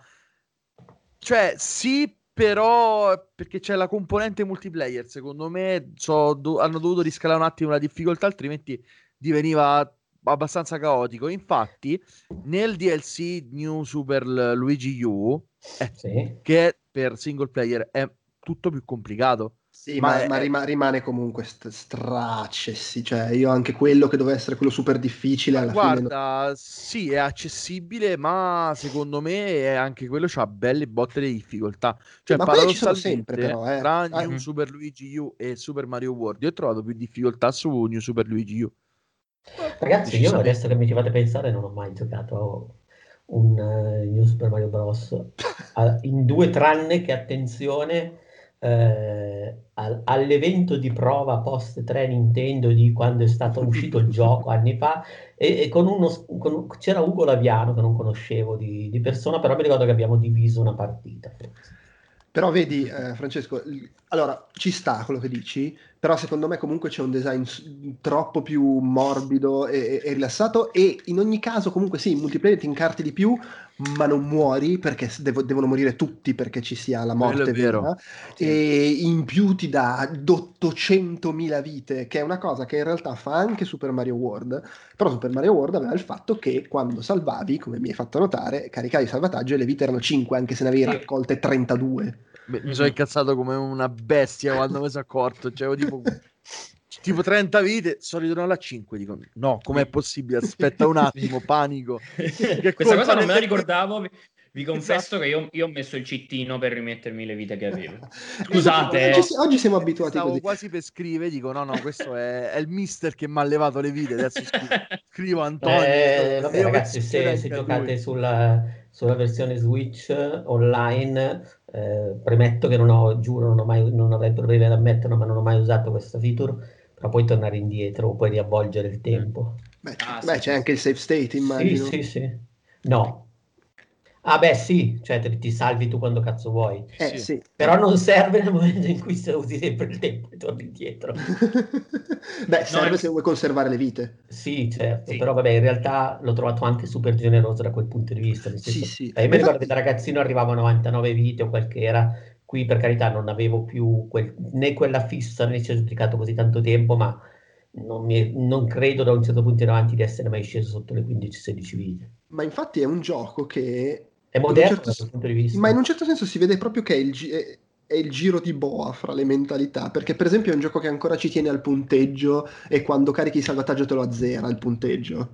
Cioè, sì, però perché c'è la componente multiplayer, secondo me so- do- hanno dovuto riscalare un attimo la difficoltà, altrimenti diveniva abbastanza caotico. Infatti, nel DLC New Super Luigi U, eh, Sì. che per single player è tutto più complicato. Sì, Ma ma, è- ma rima- rimane comunque st- straccessi, cioè io anche quello che doveva essere quello super difficile alla fine... Guarda, sì, è accessibile, ma secondo me è anche quello c'ha belle botte di difficoltà. Cioè, ma quelle ci sono paradossalmente, sempre, però, eh. tra Ah, New mhm. Super Luigi U e Super Mario World, io ho trovato più difficoltà su New Super Luigi U. Ragazzi, io adesso che mi ci fate pensare non ho mai giocato un eh, New Super Mario Bros. A- in due tranne che attenzione eh, al- all'evento di prova post 3 Nintendo di quando è stato uscito il gioco anni fa e, e con uno con c'era Ugo Laviano che non conoscevo di, di persona, però mi ricordo che abbiamo diviso una partita. forse. Però vedi, eh, Francesco, allora ci sta quello che dici, però secondo me comunque c'è un design troppo più morbido e, e rilassato e in ogni caso comunque sì, in multiplayer ti incarti di più, ma non muori perché devo- devono morire tutti perché ci sia la morte è vero. vera e in più ti dà 800.000 vite, che è una cosa che in realtà fa anche Super Mario World, però Super Mario World aveva il fatto che quando salvavi, come mi hai fatto notare, caricavi il salvataggio e le vite erano 5 anche se ne avevi Sì. raccolte 32. Mi, mi sono incazzato come una bestia quando mi sono accorto. Cioè, tipo, tipo 30 vite, sono ritornato a 5. Dico, no, com'è possibile? Aspetta un attimo, panico. Questa cosa non me la ricordavo. Vi, vi confesso Esatto. che io, io ho messo il cittino per rimettermi le vite che avevo. Scusate, Scusate, oggi, oggi siamo abituati Stavo così. quasi per scrivere, dico, no, no, questo è, è il mister che mi ha levato le vite. Adesso scrivo, scrivo Antonio. Eh, vabbè, devo ragazzi, se, se giocate sulla, sulla versione Switch eh, online, eh, premetto che non ho, giuro, non ho mai, non avrei problemi ad ammetterlo, ma non ho mai usato questa feature, però puoi tornare indietro o puoi riavvolgere il tempo. Beh, c'è, Ah, beh, sì, c'è sì, anche il save state, Sì, immagino. sì, sì. No. Ah, beh, sì, cioè te- ti salvi tu quando cazzo vuoi. Eh, Sì. sì. Però non serve nel momento in cui se usi sempre il tempo e torni indietro. Beh, serve No, se vuoi conservare le vite. Sì, certo, Sì. però vabbè, in realtà l'ho trovato anche super generoso da quel punto di vista. nel Sì, senso- sì. Eh, io mi ricordo che da ragazzino arrivavo a 99 vite o quel che era. Qui per carità non avevo più quel- né quella fissa né ci ho dedicato così tanto tempo, ma non, mi- non credo da un certo punto in avanti di essere mai sceso sotto le 15-16 vite. Ma infatti è un gioco che... È moderno certo da quel punto di vista. Ma in un certo senso si vede proprio che è il, è- è il giro di boa fra le mentalità, perché per esempio è un gioco che ancora ci tiene al punteggio e quando carichi il salvataggio te lo azzera il punteggio.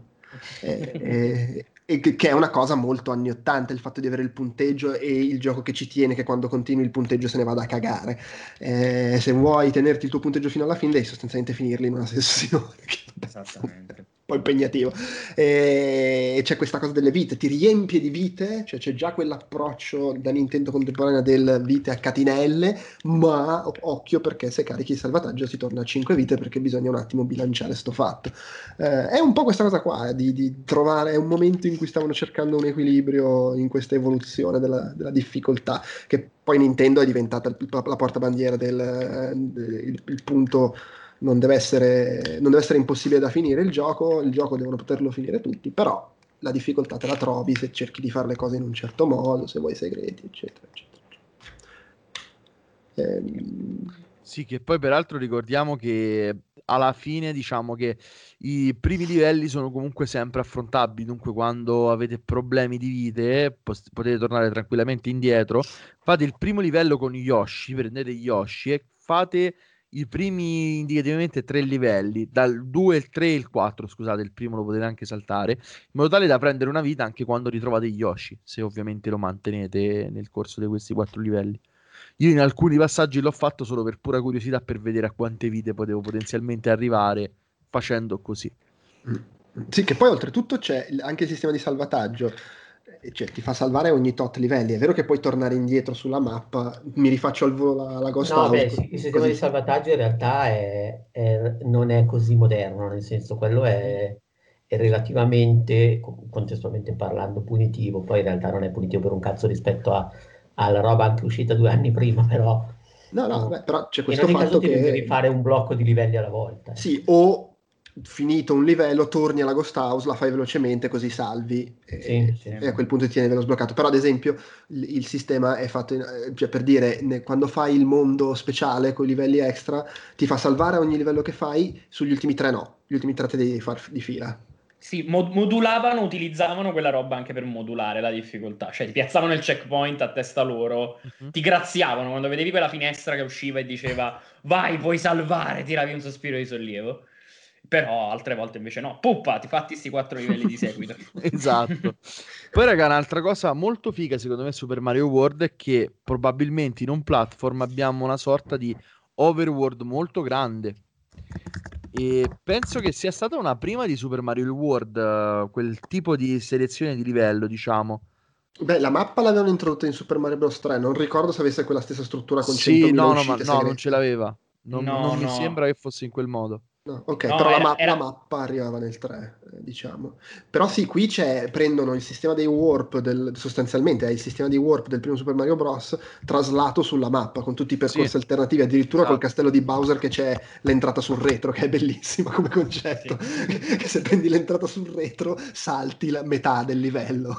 e che, è una cosa molto anni 80 il fatto di avere il punteggio e il gioco che ci tiene che quando continui il punteggio se ne vada a cagare. Eh, se vuoi tenerti il tuo punteggio fino alla fine devi sostanzialmente finirli in una sessione. Esattamente po' impegnativo. E c'è questa cosa delle vite, ti riempie di vite, cioè c'è già quell'approccio da Nintendo contemporanea del vite a catinelle, ma occhio perché se carichi il salvataggio si torna a 5 vite perché bisogna un attimo bilanciare sto fatto. Eh, è un po' questa cosa qua, eh, di, di, trovare, è un momento in cui stavano cercando un equilibrio in questa evoluzione della, della difficoltà, che poi Nintendo è diventata la portabandiera del, eh, del punto non deve, essere, non deve essere impossibile da finire il gioco, il gioco devono poterlo finire tutti, però la difficoltà te la trovi se cerchi di fare le cose in un certo modo, se vuoi segreti, eccetera, eccetera. Ehm... Sì, che poi peraltro ricordiamo che alla fine diciamo che i primi livelli sono comunque sempre affrontabili, dunque quando avete problemi di vite potete tornare tranquillamente indietro, fate il primo livello con Yoshi, prendete Yoshi e fate i primi indicativamente tre livelli, dal 2, il 3 e il 4, scusate, il primo lo potete anche saltare, in modo tale da prendere una vita anche quando ritrovate Yoshi, se ovviamente lo mantenete nel corso di questi quattro livelli. Io in alcuni passaggi l'ho fatto solo per pura curiosità, per vedere a quante vite potevo potenzialmente arrivare facendo così. Sì, che poi oltretutto c'è anche il sistema di salvataggio cioè, ti fa salvare ogni tot livelli. È vero che puoi tornare indietro sulla mappa, mi rifaccio al volo la, la Ghost No, beh, sì, il sistema così. di salvataggio in realtà è, è, non è così moderno, nel senso quello è, è, relativamente, contestualmente parlando, punitivo. Poi in realtà non è punitivo per un cazzo rispetto a, alla roba anche uscita due anni prima, però... No, no, beh, però c'è questo fatto che... devi fare un blocco di livelli alla volta. Sì, o finito un livello torni alla ghost house, la fai velocemente così salvi e, sì, sì. e a quel punto ti tieni livello sbloccato. Però ad esempio il, il sistema è fatto, in, eh, cioè per dire, ne, quando fai il mondo speciale con i livelli extra, ti fa salvare ogni livello che fai, sugli ultimi tre no, gli ultimi tre te devi fare di fila. Sì, mod- modulavano, utilizzavano quella roba anche per modulare la difficoltà, cioè ti piazzavano il checkpoint a testa loro, uh-huh. ti graziavano quando vedevi quella finestra che usciva e diceva vai, puoi salvare, tiravi un sospiro di sollievo però altre volte invece no. Puppa, ti fatti questi quattro livelli di seguito. esatto. Poi, raga, un'altra cosa molto figa, secondo me, Super Mario World è che probabilmente in un platform abbiamo una sorta di overworld molto grande. E penso che sia stata una prima di Super Mario World, uh, quel tipo di selezione di livello, diciamo. Beh, la mappa l'avevano introdotta in Super Mario Bros. 3, non ricordo se avesse quella stessa struttura con sì, 100.000 no, no, ma, no, non ce l'aveva. Non, no, non no. mi sembra che fosse in quel modo. No, ok, no, però era, la, ma- era... la, mappa arrivava nel 3, eh, diciamo. Però sì, qui c'è, prendono il sistema dei warp, del, sostanzialmente è il sistema di warp del primo Super Mario Bros. traslato sulla mappa con tutti i percorsi sì. alternativi, addirittura esatto. col castello di Bowser che c'è l'entrata sul retro, che è bellissima come concetto. Sì. che se prendi l'entrata sul retro salti la metà del livello.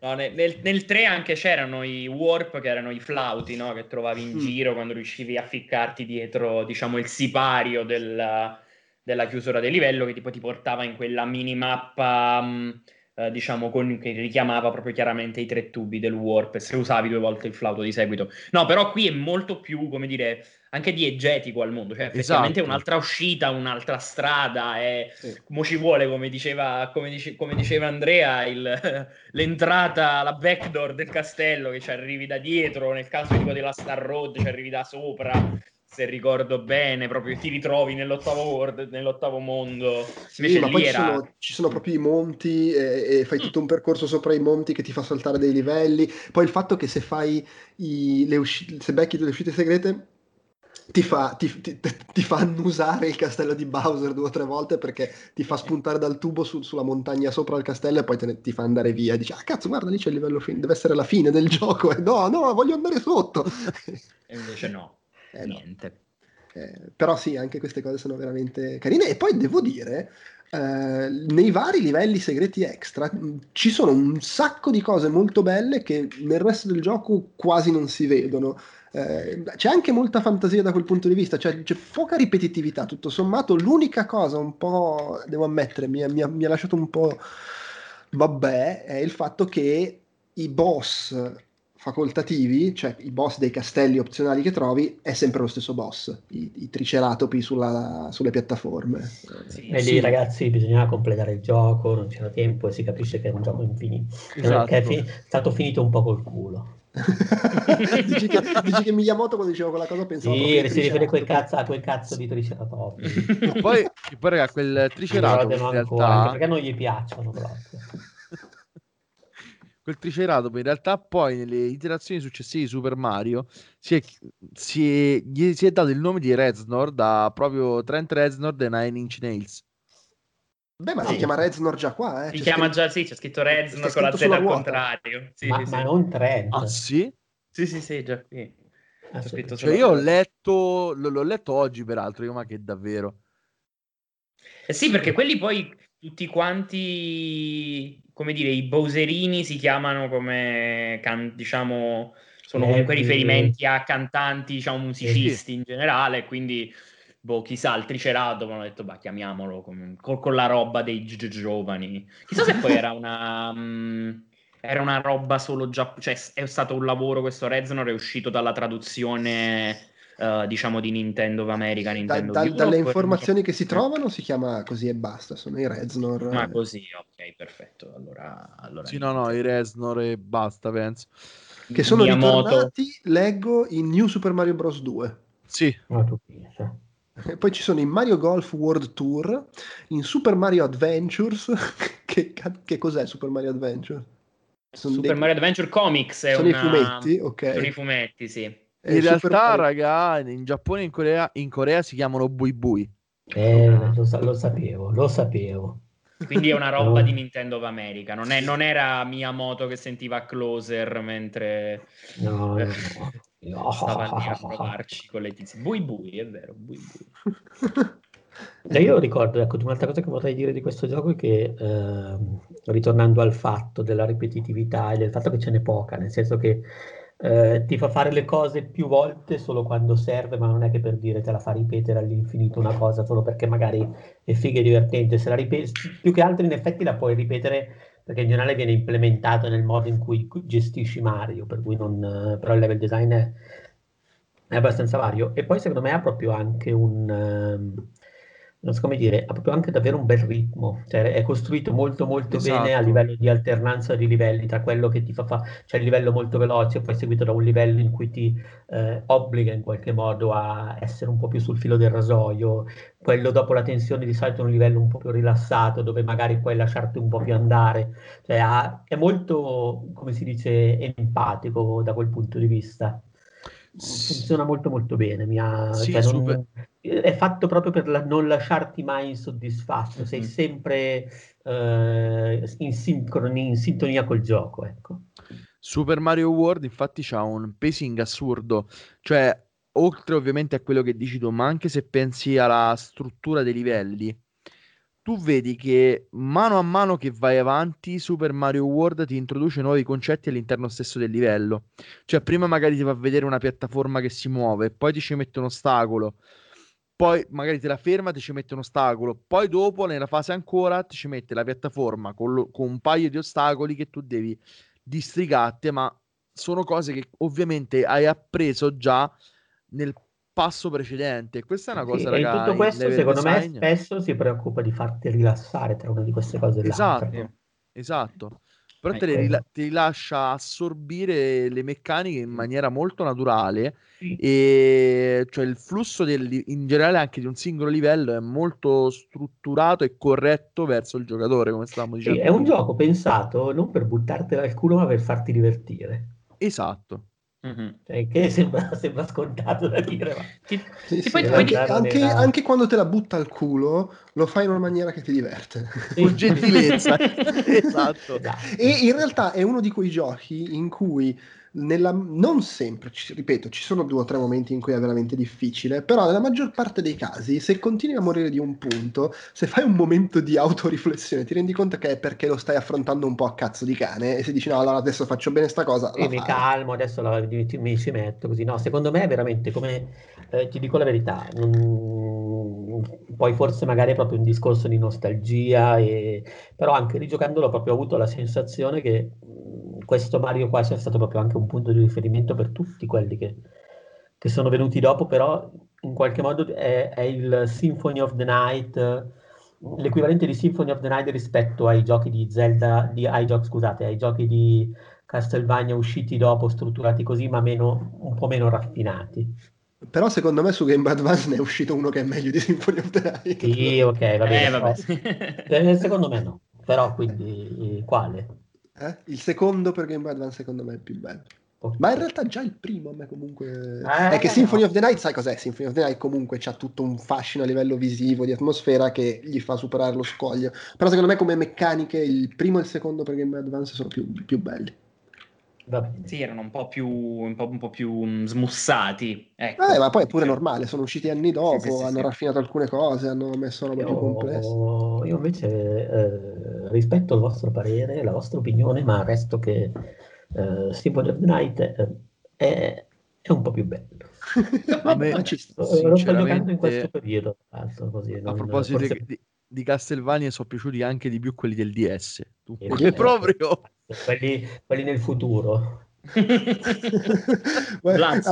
No, nel, nel, 3 anche c'erano i warp che erano i flauti no? che trovavi in mm. giro quando riuscivi a ficcarti dietro diciamo il sipario della, della chiusura del livello che tipo ti portava in quella minimappa mh, mm, eh, diciamo con, che richiamava proprio chiaramente i tre tubi del warp se usavi due volte il flauto di seguito no però qui è molto più come dire anche diegetico al mondo, cioè effettivamente esatto. un'altra uscita, un'altra strada, e sì. come ci vuole, come diceva, come dice, come diceva Andrea, il, l'entrata, la backdoor del castello che ci arrivi da dietro, nel caso tipo della Star Road ci arrivi da sopra, se ricordo bene, proprio ti ritrovi nell'ottavo world, nell'ottavo mondo. Sì, ma poi era... ci, sono, ci, sono, proprio i monti e, e, fai tutto un percorso sopra i monti che ti fa saltare dei livelli. Poi il fatto che se fai i, le usci- se becchi delle uscite segrete ti fa, ti, ti, ti fa, annusare il castello di Bowser due o tre volte perché ti fa spuntare dal tubo su, sulla montagna sopra il castello e poi ne, ti fa andare via. Dici, ah cazzo, guarda lì c'è il livello fine, deve essere la fine del gioco. E no, no, voglio andare sotto. e invece no, eh, niente. No. Eh, però sì, anche queste cose sono veramente carine. E poi devo dire, eh, nei vari livelli segreti extra ci sono un sacco di cose molto belle che nel resto del gioco quasi non si vedono. Eh, c'è anche molta fantasia da quel punto di vista, cioè c'è poca ripetitività, tutto sommato. L'unica cosa un po', devo ammettere, mi, mi, mi ha lasciato un po' vabbè, è il fatto che i boss facoltativi, cioè i boss dei castelli opzionali che trovi, è sempre lo stesso boss, i, i triceratopi sulla, sulle piattaforme. Sì, e lì sì. ragazzi bisognava completare il gioco, non c'era tempo e si capisce che è un gioco infinito, esatto. che è, fi- è stato finito un po' col culo. dici, che, dici, che, Miyamoto quando diceva quella cosa pensava sì, si riferiva quel cazzo, a quel cazzo di triceratopi poi, poi raga, quel triceratopo in realtà perché non gli piacciono proprio. Quel triceratopo in realtà poi nelle iterazioni successive di Super Mario si è, si è, gli si è dato il nome di Reznor da proprio Trent Reznor dei Nine Inch Nails Beh, ma si chiama Reznor già qua, eh? Si c'è chiama scritto... già, sì, c'è scritto Reznor con la Z al contrario. Sì, ma, sì, ma non Trent. Ah, sì? Sì, sì, sì, già qui. Ah, cioè, io ho letto, l'ho letto oggi peraltro, io, ma che davvero. Eh sì, perché quelli poi tutti quanti, come dire, i Bowserini si chiamano come, can, diciamo, sono eh, comunque riferimenti a cantanti, diciamo, musicisti in generale, quindi boh, chissà, il Triceratopo, hanno detto, bah, chiamiamolo con, con, con la roba dei gi- giovani. Chissà se poi era una... Um, era una roba solo già... Cioè, è stato un lavoro, questo Reznor è uscito dalla traduzione... Uh, diciamo di Nintendo of America Nintendo da, da, dalle informazioni che si trovano si chiama così e basta sono i Reznor. Ma così ok perfetto. Allora, allora sì no no i Reznor e basta penso. Che sono Miyamoto... ritornati leggo in New Super Mario Bros. 2 sì. Tu pensa poi ci sono in Mario Golf World Tour, in Super Mario Adventures. che, che, cos'è Super Mario Adventure? Sono Super dei... Mario Adventure Comics è sono una... i fumetti, ok. Sono i fumetti, sì. In eh, realtà, Mario... raga, in Giappone e in Corea, in Corea si chiamano Bui Bui. Eh, lo, lo sapevo, lo sapevo. Quindi è una roba di Nintendo of America, non, è, non era Miyamoto che sentiva Closer mentre no, no, no. stava lì a provarci con le tizie. Bui bui, è vero, bui bui. Eh, io ricordo, ecco, un'altra cosa che vorrei dire di questo gioco è che, eh, ritornando al fatto della ripetitività e del fatto che ce n'è poca, nel senso che eh, ti fa fare le cose più volte solo quando serve, ma non è che per dire te la fa ripetere all'infinito una cosa solo perché magari è figa e divertente. Se la ripeti, più che altro in effetti la puoi ripetere perché in generale viene implementato nel modo in cui gestisci Mario, per cui non, però il level design è, è abbastanza vario. E poi secondo me ha proprio anche un... Um, non so come dire, ha proprio anche davvero un bel ritmo, cioè è costruito molto molto esatto. bene a livello di alternanza di livelli tra quello che ti fa fare, cioè il livello molto veloce, poi seguito da un livello in cui ti eh, obbliga in qualche modo a essere un po' più sul filo del rasoio, quello dopo la tensione di solito è un livello un po' più rilassato dove magari puoi lasciarti un po' più andare, cioè ha, è molto, come si dice, empatico da quel punto di vista funziona molto molto bene. Mi ha, sì, cioè non, è fatto proprio per la, non lasciarti mai insoddisfatto, sei mm-hmm. sempre uh, in, sincronia, in sintonia col gioco. Ecco. Super Mario World infatti ha un pacing assurdo, cioè oltre ovviamente a quello che dici tu, ma anche se pensi alla struttura dei livelli, tu vedi che mano a mano che vai avanti, Super Mario World ti introduce nuovi concetti all'interno stesso del livello. Cioè, prima magari ti fa vedere una piattaforma che si muove, poi ti ci mette un ostacolo, poi magari te la ferma, ti ci mette un ostacolo, poi dopo, nella fase ancora, ti ci mette la piattaforma con, lo, con un paio di ostacoli che tu devi distrigarti, ma sono cose che ovviamente hai appreso già nel passo precedente. Questa è una cosa, sì, ragazzi. tutto questo, secondo design... me, spesso si preoccupa di farti rilassare tra una di queste cose. Esatto, esatto. Però te, rila- te li lascia assorbire le meccaniche in maniera molto naturale sì. e cioè il flusso del, in generale anche di un singolo livello è molto strutturato e corretto verso il giocatore, come stavamo dicendo. Sì, è un gioco pensato non per buttartela al culo, ma per farti divertire. Esatto. Mm-hmm. Cioè, che sembra, sembra, scontato da dire, ma... Ti, sì, ti sì, anche, anche, anche, quando te la butta al culo, lo fai in una maniera che ti diverte. Sì. Con gentilezza. esatto. E in realtà è uno di quei giochi in cui nella, non sempre, ci, ripeto, ci sono due o tre momenti in cui è veramente difficile, però nella maggior parte dei casi, se continui a morire di un punto, se fai un momento di autoriflessione, ti rendi conto che è perché lo stai affrontando un po' a cazzo di cane e se dici no, allora adesso faccio bene sta cosa. E mi calmo, adesso la, mi ci metto così. No, secondo me è veramente come, eh, ti dico la verità, non, poi forse magari è proprio un discorso di nostalgia, e, però anche rigiocandolo proprio ho avuto la sensazione che questo Mario qua sia stato proprio anche un punto di riferimento per tutti quelli che, che sono venuti dopo, però in qualche modo è, è, il Symphony of the Night, l'equivalente di Symphony of the Night rispetto ai giochi di Zelda, di, ai giochi, scusate, ai giochi di Castlevania usciti dopo, strutturati così, ma meno, un po' meno raffinati. Però secondo me su Game Boy Advance ne è uscito uno che è meglio di Symphony of the Night. Sì, ok, va bene. Eh, vabbè. Eh, secondo me no. Però quindi quale? Eh? Il secondo per Game Boy Advance secondo me è il più bello. Okay. Ma in realtà già il primo a me comunque... Eh, è che Symphony of the Night, sai cos'è? Symphony of the Night comunque c'ha tutto un fascino a livello visivo, di atmosfera che gli fa superare lo scoglio. Però secondo me come meccaniche il primo e il secondo per Game Boy Advance sono più, più belli. Sì, erano un po' più, un po', un po più mm, smussati. Ecco. Eh, ma poi è pure normale, sono usciti anni dopo, sì, sì, hanno sì, raffinato alcune cose, hanno messo roba più complessa. Io invece eh, rispetto il vostro parere, la vostra opinione, ma resto che eh, Symphony of the Night eh, è, è, un po' più bello. a me, ci sto, lo sto giocando in questo periodo. Altro, così, a proposito forse... di, di Castlevania sono piaciuti anche di più quelli del DS. Tu, eh, proprio quelli, quelli nel futuro. a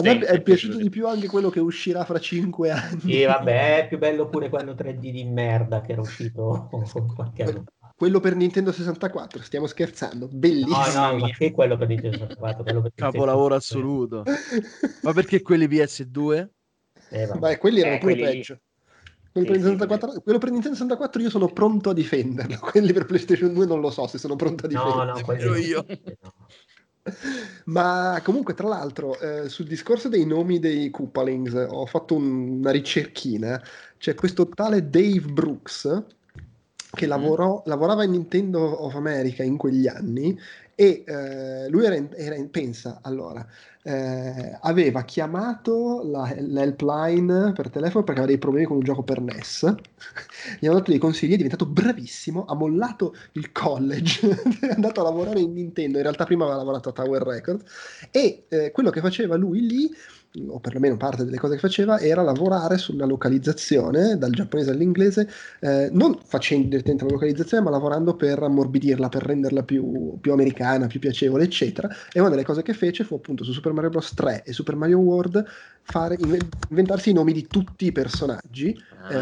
me è piaciuto di più anche quello che uscirà fra cinque anni. E vabbè, è più bello pure quello 3D di merda che era uscito qualche anno fa. Quello per Nintendo 64, stiamo scherzando, bellissimo. No, no, ma che quello per Nintendo 64? Quello per Capolavoro assoluto. ma perché quelli PS2? Eh, Beh, quelli erano eh, pure quelli... peggio. Quello, sì, per 64, sì, quello, per Nintendo 64, io sono pronto a difenderlo. Quelli per PlayStation 2 non lo so se sono pronto a difenderlo. No, no, quello io. Ma comunque, tra l'altro, eh, sul discorso dei nomi dei Koopalings ho fatto un, una ricerchina. C'è questo tale Dave Brooks che mm. lavorò, lavorava in Nintendo of America in quegli anni e eh, lui era in, era in, pensa allora eh, aveva chiamato la, l'helpline per telefono perché aveva dei problemi con un gioco per NES gli hanno dato dei consigli è diventato bravissimo ha mollato il college è andato a lavorare in Nintendo in realtà prima aveva lavorato a Tower Records. E eh, quello che faceva lui lì o perlomeno parte delle cose che faceva, era lavorare sulla localizzazione dal giapponese all'inglese, eh, non facendo direttamente la localizzazione, ma lavorando per ammorbidirla, per renderla più, più, americana, più piacevole, eccetera. E una delle cose che fece fu appunto su Super Mario Bros. 3 e Super Mario World fare, inventarsi i nomi di tutti i personaggi ah.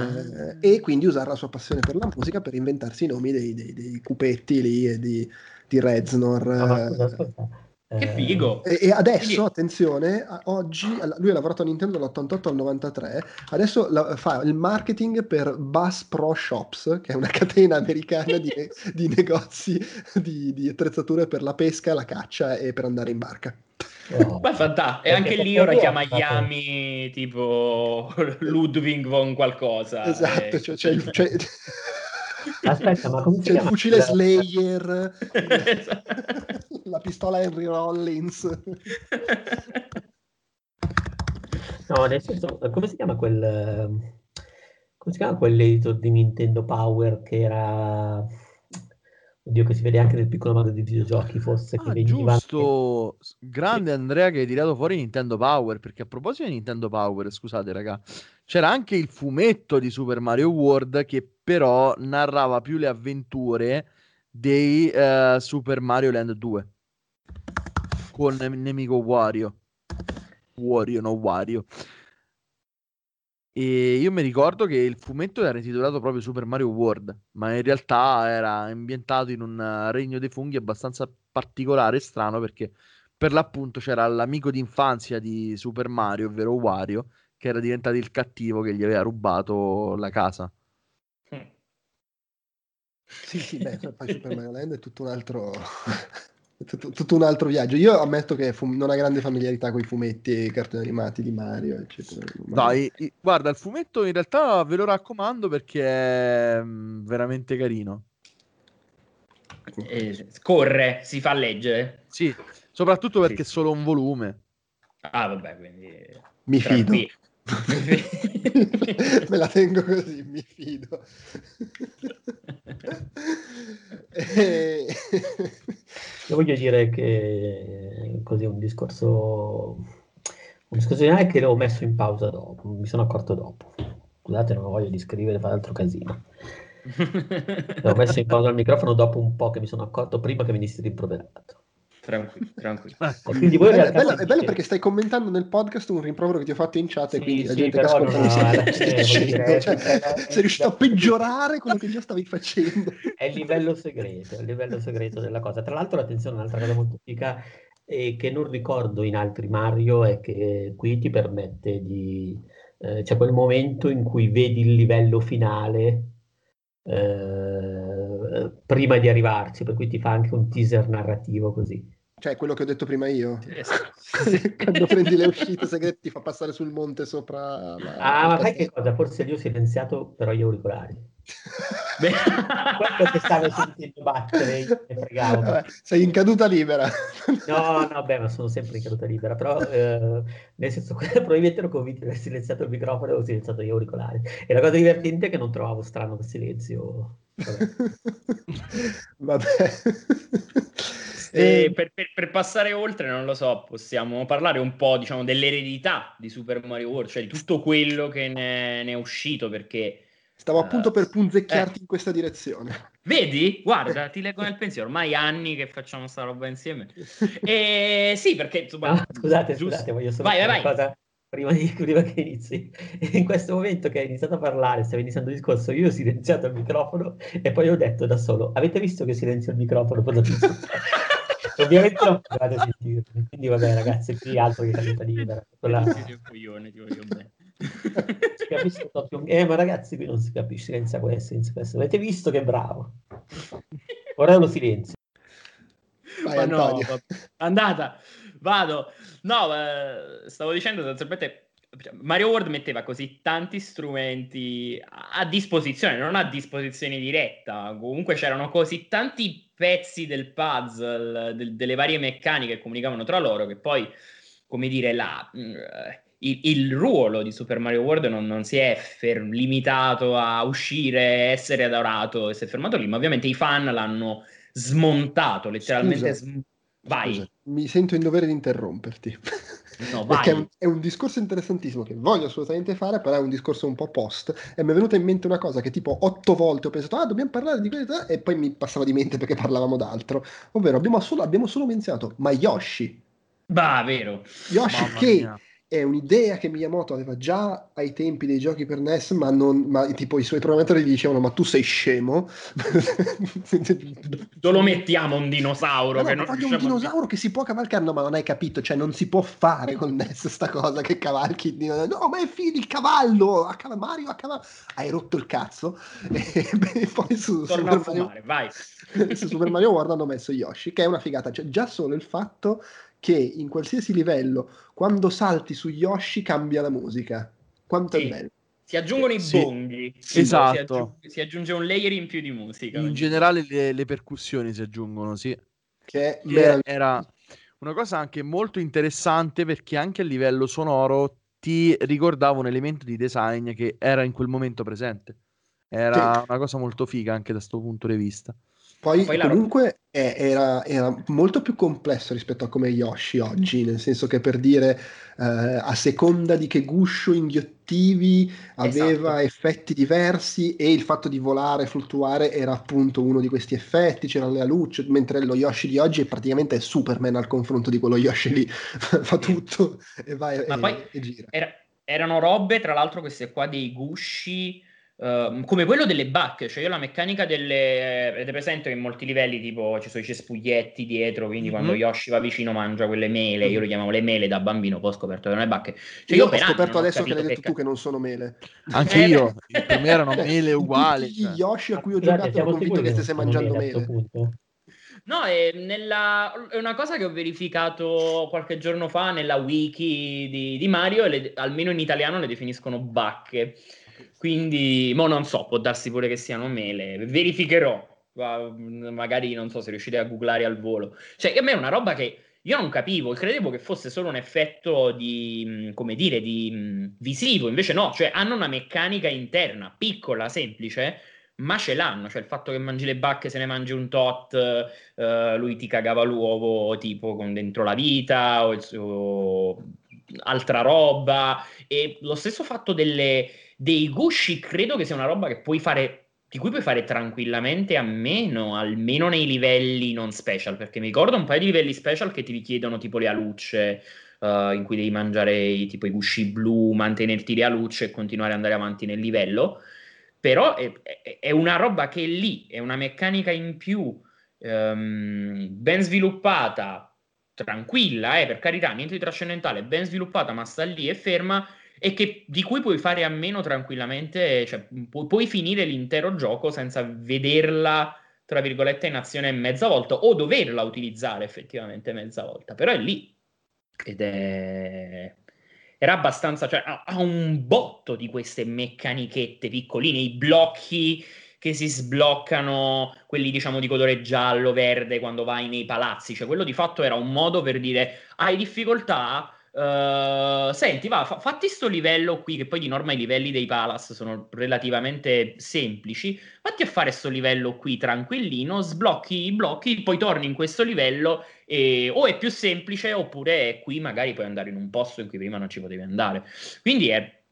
eh, e quindi usare la sua passione per la musica per inventarsi i nomi dei, dei, dei cupetti lì e di, di Reznor. Ah, scusa. Che eh, figo! E, e adesso, Quindi... attenzione, oggi lui ha lavorato a Nintendo dall'88 al 93, adesso la, fa il marketing per Bass Pro Shops, che è una catena americana di, di negozi di, di, attrezzature per la pesca, la caccia e per andare in barca. Oh. Beh, fantastico. E anche lì ora chiama Miami tipo Ludwig von qualcosa. Esatto, e... cioè, cioè, cioè... Aspetta, ma come C'è il fucile Slayer, la pistola Henry Rollins. No, nel senso, come si chiama quel... Come si chiama quell'editor di Nintendo Power che era... Oddio, che si vede anche nel piccolo mondo di videogiochi, forse. Ah, che giusto, anche... grande Andrea che hai tirato fuori Nintendo Power, perché a proposito di Nintendo Power, scusate raga, c'era anche il fumetto di Super Mario World che però narrava più le avventure dei uh, Super Mario Land 2 con il nemico Wario. Wario, no Wario. E io mi ricordo che il fumetto era intitolato proprio Super Mario World, ma in realtà era ambientato in un regno dei funghi abbastanza particolare e strano perché per l'appunto c'era l'amico d'infanzia di Super Mario, ovvero Wario, che era diventato il cattivo che gli aveva rubato la casa. Sì, sì, beh, poi Super Mario Land è tutto un altro... tutto, tutto, un altro viaggio. Io ammetto che fu- non ho grande familiarità con i fumetti e i cartoni animati di Mario, eccetera. Dai, guarda, il fumetto in realtà ve lo raccomando perché è mm, veramente carino. Eh, corre, si fa leggere. Sì, soprattutto perché sì. è solo un volume. Ah, vabbè, quindi... Mi fido. Me la tengo così, mi fido. e... Io voglio dire che così un discorso un discorso generale che l'ho messo in pausa dopo, mi sono accorto dopo. Scusate, non ho voglia di scrivere, fare altro casino. L'ho messo in pausa al microfono dopo un po' che mi sono accorto prima che venissi rimproverato. Tranquillo, tranquillo. Quindi voi è, bello, è bello perché stai commentando nel podcast un rimprovero che ti ho fatto in chat e Sì, quindi la sì, gente che ascolta no, non sa no, che stai dicendo. Cioè, sei riuscito a peggiorare quello che già stavi facendo. È il livello segreto, è il livello segreto della cosa. Tra l'altro, attenzione, un'altra cosa molto figa e che non ricordo in altri Mario è che qui ti permette di... eh, c'è quel momento in cui vedi il livello finale eh, prima di arrivarci, per cui ti fa anche un teaser narrativo così. Cioè, quello che ho detto prima io. Sì. Quando prendi le uscite segrete ti fa passare sul monte sopra la... Ah, ma sai che cosa? Forse io ho silenziato però gli auricolari. Beh, Quello che stavo sentendo battere. Vabbè, sei in caduta libera. No, no, beh, ma sono sempre in caduta libera, però eh, nel senso che probabilmente ero convinto di aver silenziato il microfono e ho silenziato gli auricolari. E la cosa divertente è che non trovavo strano il silenzio. Vabbè. Vabbè. E Eh, per, per- per passare oltre, non lo so, possiamo parlare un po', diciamo, dell'eredità di Super Mario World, cioè di tutto quello che ne, ne è uscito, perché Stavo Eh, appunto per punzecchiarti eh. in questa direzione. Vedi? Guarda, ti leggo nel pensiero, ormai anni che facciamo sta roba insieme. E sì, perché insomma, Ah, scusate, giusto- scusate, voglio solo Vai, dire vai, una vai. cosa prima, di, prima che inizi. In questo momento che hai iniziato a parlare, stavi iniziando il discorso, io ho silenziato il microfono e poi ho detto da solo, avete visto che silenzio il microfono? per la discussione?" Ovviamente non potevate sentirmi, quindi vabbè ragazzi, qui altro che caduta libera. Quella... Sì, sì, un coglione, ti voglio bene. Si capisce proprio. Eh, ma ragazzi, qui non si capisce senza questo, senza questo. Avete visto che bravo? Ora lo silenzio. Vai, Ma no, Antonio. andata, vado. No, eh, stavo dicendo sostanzialmente Mario World metteva così tanti strumenti a disposizione, non a disposizione diretta. Comunque c'erano così tanti pezzi del puzzle, del- delle varie meccaniche che comunicavano tra loro, che poi, come dire, la, mm, il, il ruolo di Super Mario World non, non si è fer- limitato a uscire, essere adorato e si è fermato lì, ma ovviamente i fan l'hanno smontato, letteralmente. Scusa. sm- Vai, Scusa, mi sento in dovere di interromperti. no, Perché è vai. un, è un discorso interessantissimo che voglio assolutamente fare, però è un discorso un po' post. E mi è venuta in mente una cosa che tipo otto volte ho pensato, ah, dobbiamo parlare di questo, e poi mi passava di mente perché parlavamo d'altro. Ovvero, abbiamo solo, abbiamo solo menzionato, ma Yoshi. Bah, vero. Yoshi Mamma che mia. È un'idea che Miyamoto aveva già ai tempi dei giochi per NES, ma, non, ma tipo i suoi programmatori gli dicevano, ma tu sei scemo. Dove lo mettiamo un dinosauro? Ma che no, non voglio un riusciamo a- dinosauro che si può cavalcare. No, ma non hai capito, cioè non si può fare con NES sta cosa che cavalchi dinosauro. No, ma è figo il cavallo, a cav- Mario a cavallo. Hai rotto il cazzo. E beh, poi su Torna Super a Mario, fumare, vai. su Super Mario World hanno messo Yoshi, che è una figata. Cioè, già solo il fatto che in qualsiasi livello, quando salti su Yoshi, cambia la musica. Quanto Sì. è bello. Si aggiungono i Sì, bonghi. esatto. Si, aggiu- si aggiunge un layer in più di musica. In generale le, le percussioni si aggiungono, sì. Che Che era una cosa anche molto interessante perché anche a livello sonoro ti ricordava un elemento di design che era in quel momento presente. Era Sì. una cosa molto figa anche da questo punto di vista. Poi, poi la- comunque è- era, era molto più complesso rispetto a come Yoshi oggi, nel senso che per dire eh, a seconda di che guscio inghiottivi aveva Esatto. effetti diversi e il fatto di volare fluttuare era appunto uno di questi effetti, c'era la luce, mentre lo Yoshi di oggi è praticamente Superman al confronto di quello Yoshi lì, fa tutto e va e, e- e gira. era- erano robe, tra l'altro, queste qua dei gusci. Ehm, come quello delle bacche, cioè io la meccanica delle. Avete presente che in molti livelli, tipo ci sono i cespuglietti dietro, quindi Mhm. quando Yoshi va vicino mangia quelle mele. Io le chiamavo le mele da bambino, poi ho scoperto che erano le bacche. Cioè, Io ho per anni scoperto non ho adesso che l'hai detto tu ca- che non sono mele. Anche Eh, io, beh. per me erano mele uguali. Tutti gli cioè. Yoshi a cui ho Scusate, giocato ero convinto che stesse mangiando mele? No, è, nella- è una cosa che ho verificato qualche giorno fa nella wiki di, di Mario, e le- almeno in italiano le definiscono bacche. Quindi, mo non so, può darsi pure che siano mele. Verificherò. Ma, mm, Magari non so se riuscite a googlare al volo. Cioè, a me è una roba che io non capivo, credevo che fosse solo un effetto di, mh, come dire, di mh, visivo. Invece no, cioè hanno una meccanica interna, piccola, semplice, ma ce l'hanno. Cioè il fatto che mangi le bacche, se ne mangi un tot, eh, lui ti cagava l'uovo tipo con dentro la vita o, suo- altra roba. E lo stesso fatto delle- dei gusci, credo che sia una roba che puoi fare di cui puoi fare tranquillamente a meno, almeno nei livelli non special, perché mi ricordo un paio di livelli special che ti richiedono tipo le alucce, uh, in cui devi mangiare i, tipo i gusci blu, mantenerti le alucce e continuare ad andare avanti nel livello, però è, è, è una roba che è lì, è una meccanica in più, um, ben sviluppata, tranquilla, eh, per carità, niente di trascendentale, ben sviluppata, ma sta lì e ferma e che, di cui puoi fare a meno tranquillamente, cioè pu- puoi finire l'intero gioco senza vederla, tra virgolette, in azione mezza volta o doverla utilizzare effettivamente mezza volta, però è lì. Ed è... Era abbastanza, cioè ha, ha un botto di queste meccanichette piccoline, i blocchi che si sbloccano, quelli diciamo di colore giallo, verde, quando vai nei palazzi, cioè quello di fatto era un modo per dire hai difficoltà, Uh, senti, va, fa- fatti sto livello qui, che poi di norma i livelli dei Palace sono relativamente semplici. Fatti a fare sto livello qui tranquillino, sblocchi i blocchi, poi torni in questo livello e o è più semplice oppure qui magari puoi andare in un posto in cui prima non ci potevi andare. Quindi è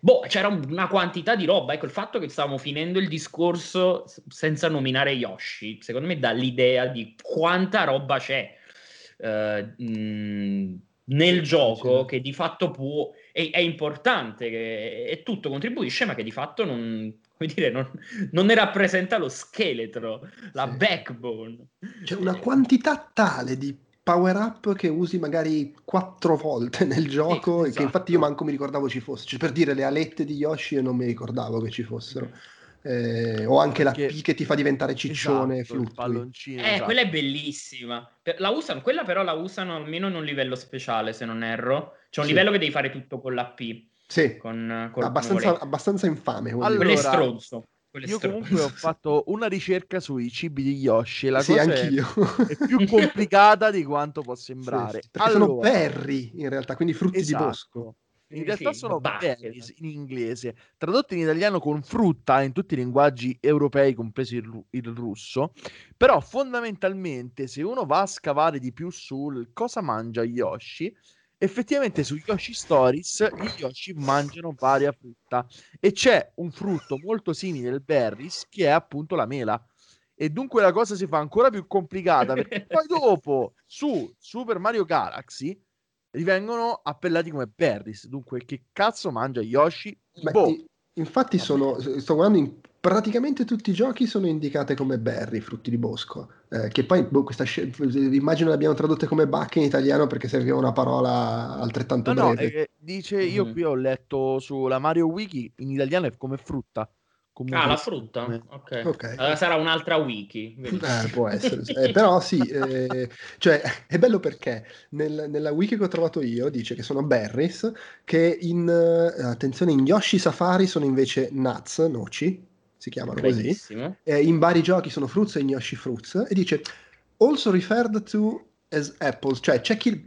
Boh, c'era una quantità di roba. Ecco, il fatto che stavamo finendo il discorso senza nominare Yoshi, secondo me dà l'idea di quanta roba c'è. Uh, mh, nel gioco che di fatto può è, è importante che e tutto contribuisce ma che di fatto non, dire, non, non ne rappresenta lo scheletro la sì. backbone. C'è una quantità tale di power up che usi magari quattro volte nel gioco sì, esatto. che infatti io manco mi ricordavo ci fosse. Cioè per dire le alette di Yoshi io non mi ricordavo che ci fossero eh, o anche Perché... la P che ti fa diventare ciccione esatto, palloncino, eh, esatto. quella è bellissima. La usano, quella però la usano almeno in un livello speciale, se non erro. C'è un sì. livello che devi fare tutto con la P. Sì, con, abbastanza, abbastanza, infame. Allora, quello è stronzo. Io comunque ho fatto una ricerca sui cibi di Yoshi. La sì, cosa anch'io. È, è, più complicata di quanto può sembrare. Sì, perché allora, sono berry in realtà, quindi frutti esatto. di bosco. In realtà sono berries in inglese, tradotti in italiano con frutta in tutti i linguaggi europei, compreso il, il, russo. Però fondamentalmente, se uno va a scavare di più sul cosa mangia Yoshi, effettivamente su Yoshi Stories i Yoshi mangiano varia frutta e c'è un frutto molto simile al berries che è appunto la mela. E dunque la cosa si fa ancora più complicata perché poi dopo su Super Mario Galaxy vengono appellati come berries. Dunque, che cazzo mangia Yoshi? Beh, boh. Infatti, sono, sto guardando in praticamente tutti i giochi sono indicate come berry, frutti di bosco. Eh, che poi boh, questa sc- immagino l'abbiamo tradotte come bacche in italiano perché serviva una parola altrettanto no, breve. No, eh, dice io mm-hmm. qui ho letto sulla Mario Wiki in italiano è come frutta. Comunque, ah, la frutta? Ok. okay. Allora sarà un'altra wiki. Eh, può essere. eh, però sì, eh, cioè, è bello perché nel, nella wiki che ho trovato io dice che sono berries, che in, uh, attenzione, in Yoshi Safari sono invece nuts, noci, si chiamano Bellissimo. così. Eh, in vari giochi sono fruits e in Yoshi Fruits. E dice, also referred to apples, cioè c'è chi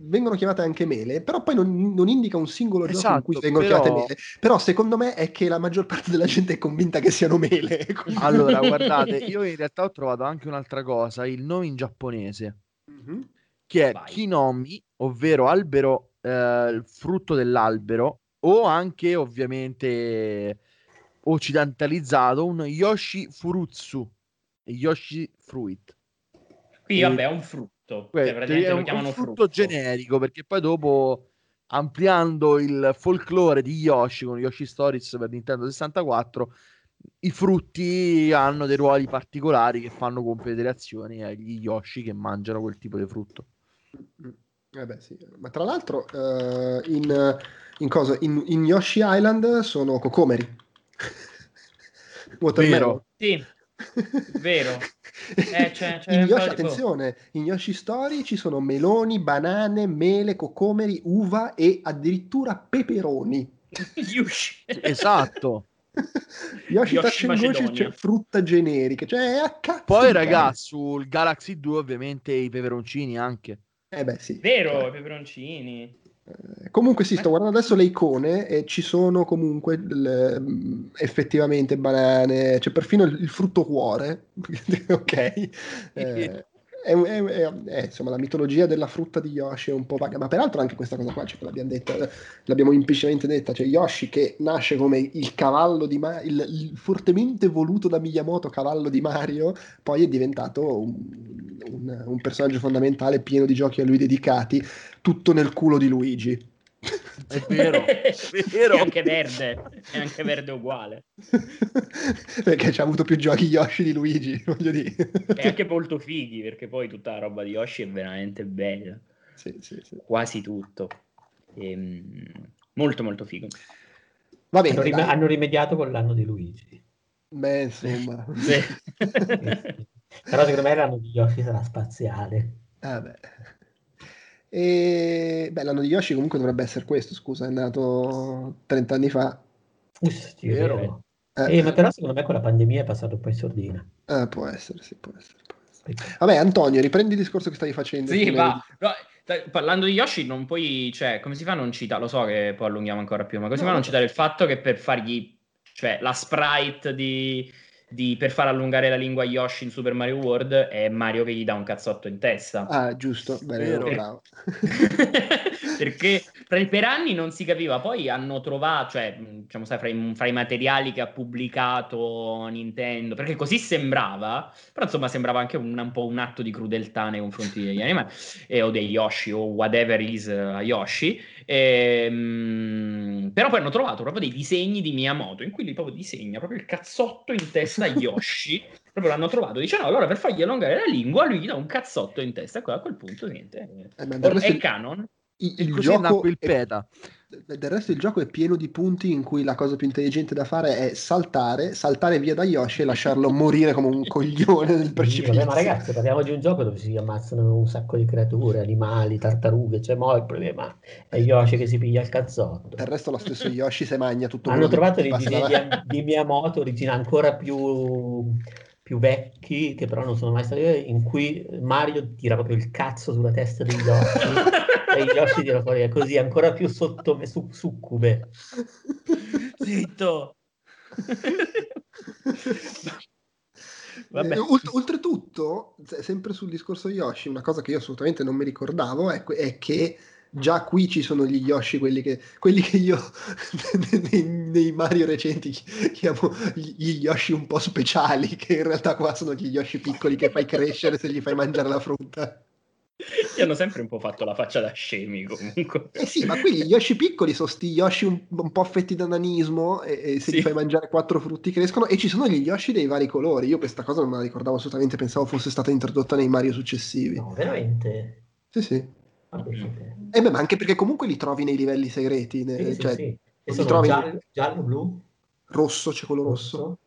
vengono chiamate anche mele, però poi non, non indica un singolo esatto, gioco in cui esatto, vengono però... chiamate mele. Però secondo me è che la maggior parte della gente è convinta che siano mele. Allora, guardate, io in realtà ho trovato anche un'altra cosa, il nome in giapponese, mm-hmm. che è Vai. kinomi, ovvero albero, eh, frutto dell'albero, o anche ovviamente occidentalizzato un Yoshi Furutsu, Yoshi Fruit. Qui vabbè è un frutto frutto. Questo, cioè, è un, un frutto, frutto generico perché poi dopo ampliando il folklore di Yoshi con Yoshi Stories per Nintendo 64 i frutti hanno dei ruoli particolari che fanno compiere delle azioni agli Yoshi che mangiano quel tipo di frutto. Eh beh, sì. Ma tra l'altro uh, in, in, cosa? In, in, Yoshi Island sono cocomeri. Vero. Sì, vero. Eh, c'è, c'è in Yoshi, attenzione, in Yoshi Story ci sono meloni, banane, mele, cocomeri, uva e addirittura peperoni. esatto. Yoshi, Yoshi Yoshi c'è frutta generica, cioè a Poi ragazzi, sul Galaxy 2 ovviamente i peperoncini anche. Eh beh sì. Vero, cioè. i peperoncini. Eh, comunque sì, sto guardando adesso le icone e ci sono comunque le, mm, effettivamente banane, c'è perfino il, il frutto cuore, ok? Eh, è, è, è, insomma, la mitologia della frutta di Yoshi è un po' vaga, ma peraltro anche questa cosa qua, cioè, l'abbiamo, detta, l'abbiamo implicitamente detta, cioè Yoshi che nasce come il cavallo di Mario, il, il, fortemente voluto da Miyamoto cavallo di Mario, poi è diventato un, un, un personaggio fondamentale pieno di giochi a lui dedicati, tutto nel culo di Luigi. È vero, è vero. È anche verde, è anche verde uguale. perché ci ha avuto più giochi Yoshi di Luigi, voglio dire. E anche molto fighi, perché poi tutta la roba di Yoshi è veramente bella. Sì, sì, sì. Quasi tutto. E, ehm, molto, molto figo. Va bene, hanno, rim- hanno, rimediato con l'anno di Luigi. Beh, insomma. Però secondo me l'anno di Yoshi sarà spaziale. Ah, beh. E beh, l'anno di Yoshi comunque dovrebbe essere questo, scusa, è nato 30 anni fa. Usti, è vero. Eh, eh, ma però secondo me con la pandemia è passato un po' in sordina. Eh, può essere, sì, può essere. Può essere. Vabbè, Antonio, riprendi il discorso che stavi facendo. Sì, va. No, parlando di Yoshi, non puoi, cioè, come si fa a non citare? Lo so che poi allunghiamo ancora più, ma come no, si fa a non citare il fatto che per fargli, cioè, la sprite di di, per far allungare la lingua a Yoshi in Super Mario World è Mario che gli dà un cazzotto in testa. Ah, giusto, vero, per... bravo. Perché per, anni non si capiva, poi hanno trovato, cioè, diciamo, sai, fra i, fra i, materiali che ha pubblicato Nintendo, perché così sembrava, però insomma sembrava anche un, un po' un atto di crudeltà nei confronti degli animali, eh, o dei Yoshi, o whatever is a Yoshi, Ehm, però poi hanno trovato proprio dei disegni di Miyamoto in cui lui proprio disegna proprio il cazzotto in testa a Yoshi. proprio l'hanno trovato. Dice no, allora per fargli allungare la lingua lui gli dà un cazzotto in testa. E a quel punto niente. Eh, è il canon. Il, il gioco il peta. È del resto il gioco è pieno di punti in cui la cosa più intelligente da fare è saltare, saltare via da Yoshi e lasciarlo morire come un coglione nel precipizio. Sì, ma ragazzi, parliamo di un gioco dove si ammazzano un sacco di creature, animali, tartarughe, cioè mo il problema è Yoshi che si piglia il cazzotto. Del resto lo stesso Yoshi se magna tutto Hanno trovato dei disegni di, di Miyamoto originali ancora più più vecchi che però non sono mai stati in cui Mario tira proprio il cazzo sulla testa degli Yoshi e gli Yoshi tirano fuori così ancora più sotto su, succube zitto Vabbè. oltretutto sempre sul discorso Yoshi una cosa che io assolutamente non mi ricordavo è, è che già qui ci sono gli Yoshi, quelli che, quelli che io nei, nei, Mario recenti chiamo gli Yoshi un po' speciali, che in realtà qua sono gli Yoshi piccoli che fai crescere se gli fai mangiare la frutta. Ti hanno sempre un po' fatto la faccia da scemi comunque. Eh sì, ma qui gli Yoshi piccoli sono sti Yoshi un, un po' affetti da nanismo e, e se sì. gli fai mangiare quattro frutti crescono e ci sono gli Yoshi dei vari colori. Io questa cosa non me la ricordavo assolutamente, pensavo fosse stata introdotta nei Mario successivi. No, veramente? Sì, sì. Eh beh, ma anche perché comunque li trovi nei livelli segreti. Ne, sì, cioè, sì, sì. li trovi giallo, giallo, blu? Rosso, c'è quello rosso. rosso.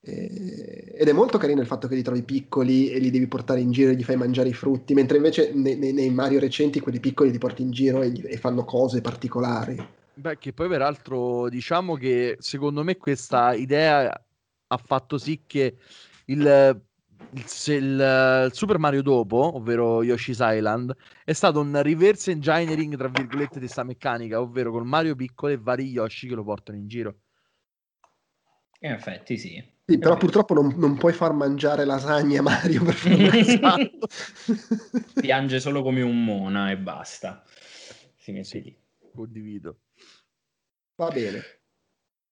Eh, ed è molto carino il fatto che li trovi piccoli e li devi portare in giro e gli fai mangiare i frutti, mentre invece nei, nei, nei Mario recenti quelli piccoli li porti in giro e, gli, e fanno cose particolari. Beh, che poi peraltro diciamo che secondo me questa idea ha fatto sì che il il, il, il, Super Mario dopo, ovvero Yoshi's Island, è stato un reverse engineering, tra virgolette, di questa meccanica, ovvero con Mario piccolo e vari Yoshi che lo portano in giro. In effetti sì. Sì, però purtroppo non, non, puoi far mangiare lasagne a Mario per esatto. Piange solo come un mona e basta. Si mette lì. Condivido. Va bene.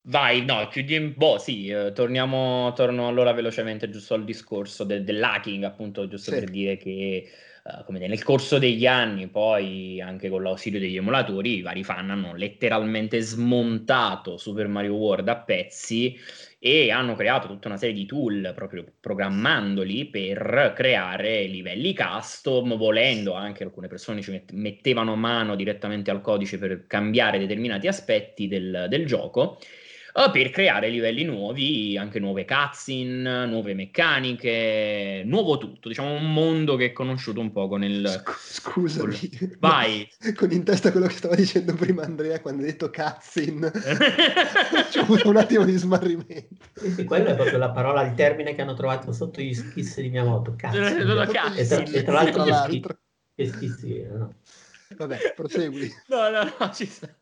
Vai, no, chiudiamo. Boh, sì, eh, torniamo, torno allora velocemente giusto al discorso de- dell'hacking, appunto, giusto sì. per dire che uh, come nel corso degli anni, poi anche con l'ausilio degli emulatori, i vari fan hanno letteralmente smontato Super Mario World a pezzi e hanno creato tutta una serie di tool proprio programmandoli per creare livelli custom, volendo anche alcune persone ci mettevano mano direttamente al codice per cambiare determinati aspetti del, del gioco per creare livelli nuovi, anche nuove cutscene, nuove meccaniche, nuovo tutto, diciamo un mondo che è conosciuto un po' con il... Scusami. Con... Vai. con in testa quello che stava dicendo prima Andrea quando ha detto cutscene. C'è avuto un attimo di smarrimento. Sì, quella è proprio la parola, il termine che hanno trovato sotto gli schizzi di Miyamoto, cutscene. E tra, e tra l'altro, tra l'altro. Che schizzi erano. Vabbè, prosegui. No, no, no, ci sta.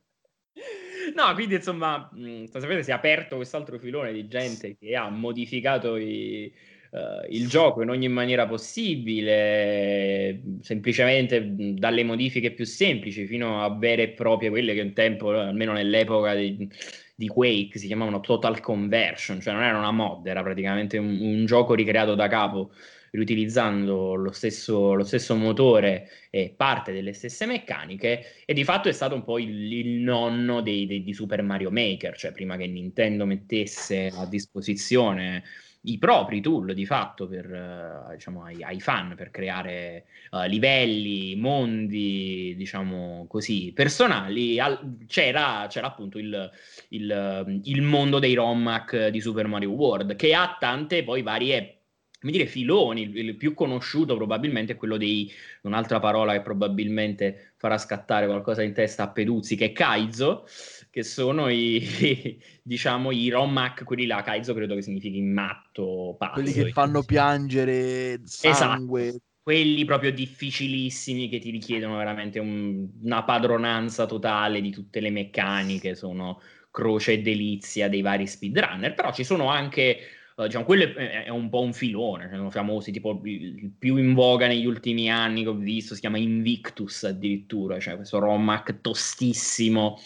No, quindi insomma, mh, sapete, si è aperto quest'altro filone di gente che ha modificato i, uh, il gioco in ogni maniera possibile, semplicemente dalle modifiche più semplici fino a vere e proprie, quelle che un tempo, almeno nell'epoca di, di Quake, si chiamavano Total Conversion, cioè non era una mod, era praticamente un, un gioco ricreato da capo riutilizzando lo stesso, lo stesso, motore e parte delle stesse meccaniche e di fatto è stato un po' il, il nonno dei, dei, di Super Mario Maker, cioè prima che Nintendo mettesse a disposizione i propri tool di fatto per, uh, diciamo, ai, ai, fan per creare uh, livelli, mondi, diciamo così, personali, al, c'era, c'era, appunto il, il, il mondo dei ROM di Super Mario World che ha tante poi varie come dire, filoni, il, più conosciuto probabilmente è quello dei, un'altra parola che probabilmente farà scattare qualcosa in testa a Peduzzi, che è Kaizo, che sono i, diciamo, i Romac, quelli là, Kaizo credo che significhi matto, pazzo. Quelli che fanno piangere sangue. Esatto. Quelli proprio difficilissimi che ti richiedono veramente un, una padronanza totale di tutte le meccaniche, sono croce e delizia dei vari speedrunner, però ci sono anche Uh, diciamo, quello è, è, un po' un filone, cioè, sono famosi, tipo il, più in voga negli ultimi anni che ho visto si chiama Invictus addirittura, cioè questo Romac tostissimo,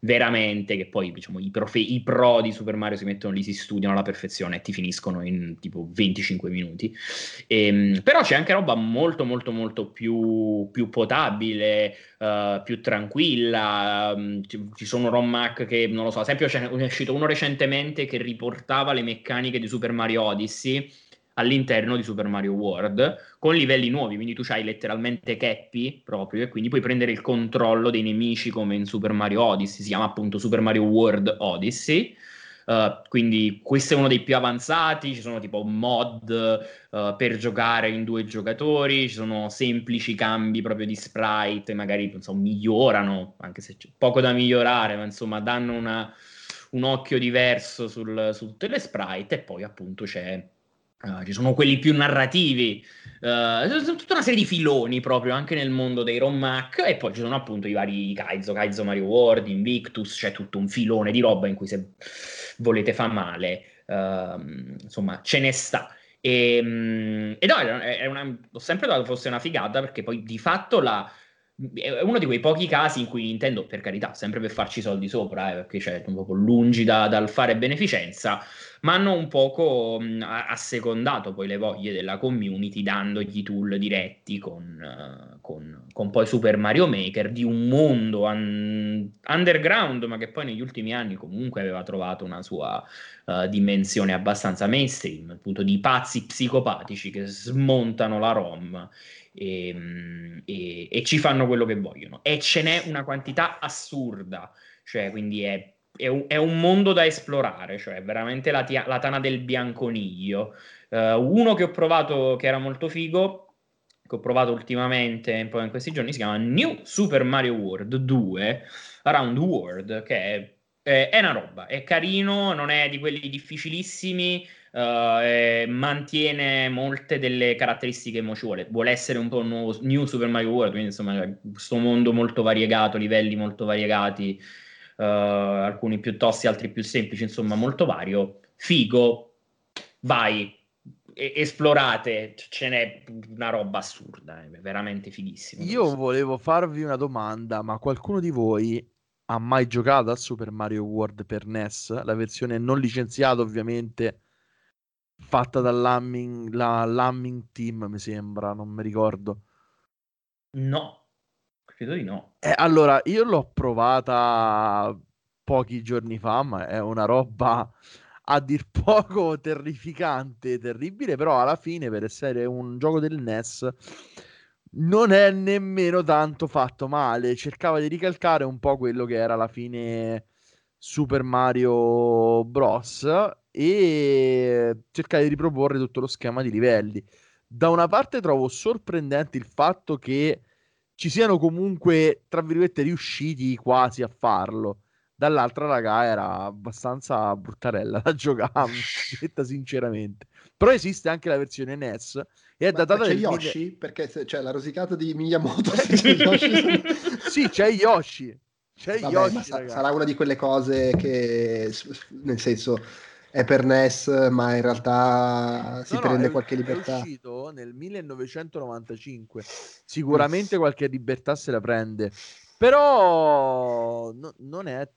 veramente, che poi diciamo, i, profe- i, pro di Super Mario si mettono lì, si studiano alla perfezione e ti finiscono in tipo 25 minuti. E, ehm, però c'è anche roba molto molto molto più, più potabile, uh, più tranquilla, um, ci, ci, sono ROM hack che, non lo so, ad esempio c'è, uscito uno recentemente che riportava le meccaniche di Super Mario Odyssey all'interno di Super Mario World con livelli nuovi, quindi tu hai letteralmente Cappy proprio e quindi puoi prendere il controllo dei nemici come in Super Mario Odyssey, si chiama appunto Super Mario World Odyssey. Uh, quindi questo è uno dei più avanzati, ci sono tipo mod uh, per giocare in due giocatori, ci sono semplici cambi proprio di sprite, magari insomma, migliorano, anche se c'è poco da migliorare, ma insomma danno una, un occhio diverso sul, su tutte le sprite e poi appunto c'è Uh, ci sono quelli più narrativi, uh, tutta una serie di filoni proprio anche nel mondo dei ROM e poi ci sono appunto i vari Kaizo, Kaizo Mario World, Invictus, c'è tutto un filone di roba in cui se volete fa male, uh, insomma ce ne sta. E, um, e no, è una, ho sempre dato fosse una figata perché poi di fatto la, è uno di quei pochi casi in cui Nintendo, per carità, sempre per farci soldi sopra, eh, perché c'è un po' lungi da, dal fare beneficenza, ma hanno un poco mh, assecondato poi le voglie della community dandogli tool diretti con, uh, con, con, poi Super Mario Maker di un mondo un, underground ma che poi negli ultimi anni comunque aveva trovato una sua uh, dimensione abbastanza mainstream appunto di pazzi psicopatici che smontano la ROM e, e, e ci fanno quello che vogliono. E ce n'è una quantità assurda. Cioè quindi è è un, è un, mondo da esplorare, cioè veramente la, tia, la tana del bianconiglio. Uh, uno che ho provato che era molto figo, che ho provato ultimamente, un po' in questi giorni, si chiama New Super Mario World 2 Around World, che è, è, è una roba, è carino, non è di quelli difficilissimi, uh, mantiene molte delle caratteristiche che ci vuole. Vuole essere un po' un nuovo New Super Mario World, quindi insomma questo mondo molto variegato, livelli molto variegati uh, alcuni più tosti, altri più semplici, insomma molto vario. Figo, vai, esplorate, ce n'è una roba assurda, è veramente fighissimo. Io volevo farvi una domanda, ma qualcuno di voi ha mai giocato a Super Mario World per NES? La versione non licenziata ovviamente, fatta dall'Hamming la, Team mi sembra, non mi ricordo. No, Credo di no. Eh, allora, io l'ho provata pochi giorni fa, ma è una roba a dir poco terrificante, terribile, però alla fine per essere un gioco del NES non è nemmeno tanto fatto male, cercava di ricalcare un po' quello che era alla fine Super Mario Bros e cercare di riproporre tutto lo schema di livelli. Da una parte trovo sorprendente il fatto che ci siano comunque, tra virgolette, riusciti quasi a farlo. Dall'altra, raga, era abbastanza bruttarella da giocare, detta sinceramente. Però esiste anche la versione NES e è ma, datata c'è del Yoshi? Perché c'è cioè, la rosicata di Miyamoto. Yoshi... sì, c'è Yoshi. C'è Vabbè, Yoshi, sa- sarà una di quelle cose che, nel senso, è per NES, ma in realtà si No, no, prende è- qualche È libertà. uscito nel 1995. Sicuramente qualche libertà se la prende, però no- non è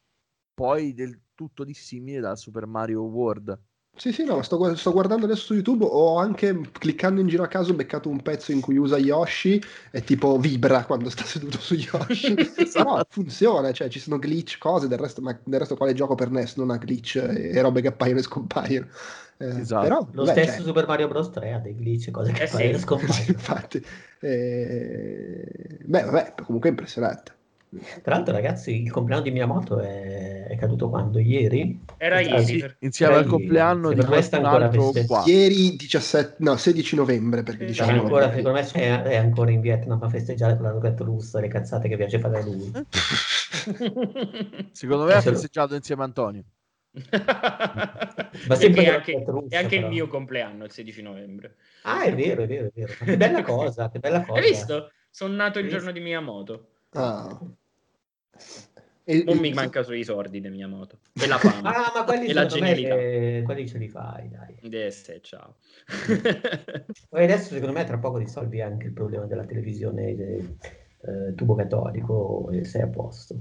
poi del tutto dissimile da Super Mario World. Sì, sì, no, sto, sto guardando adesso su YouTube, ho anche cliccando in giro a caso beccato un pezzo in cui usa Yoshi e tipo vibra quando sta seduto su Yoshi. Però funziona, cioè ci sono glitch, cose, del resto, ma del resto quale gioco per NES non ha glitch e, e robe che appaiono e scompaiono. Eh, Esatto. Però, Lo beh, stesso cioè, Super Mario Bros. 3 ha dei glitch, cose che Eh appaiono e scompaiono. infatti. Eh, beh, vabbè, comunque è impressionante. Tra l'altro, ragazzi, il compleanno di Miyamoto è, è caduto quando? Ieri? Era Ah, ieri. sì. per- Insieme Era al ieri. compleanno di ancora altro qua. Ieri 17, no, 16 novembre, perché Sì, Sarà 19 ancora, novembre. secondo me è, è ancora in Vietnam a festeggiare con la roulette russa le cazzate che piace fare a lui. Secondo me ha festeggiato insieme a Antonio. Ma sempre è anche, russa, è anche il mio compleanno, il 16 novembre. Ah, è vero, è vero, è vero. Che bella cosa, che bella cosa. Hai visto? Sono nato il giorno di Miyamoto. Ah. E- Non e- mi manca sui sordi di Miyamoto. E la fama. Ah, ma quelli, E la genialità. eh, quelli ce li fai, dai. Adesso, ciao. Poi adesso, secondo me, tra poco risolvi anche il problema della televisione eh, eh, tubo catodico e sei a posto.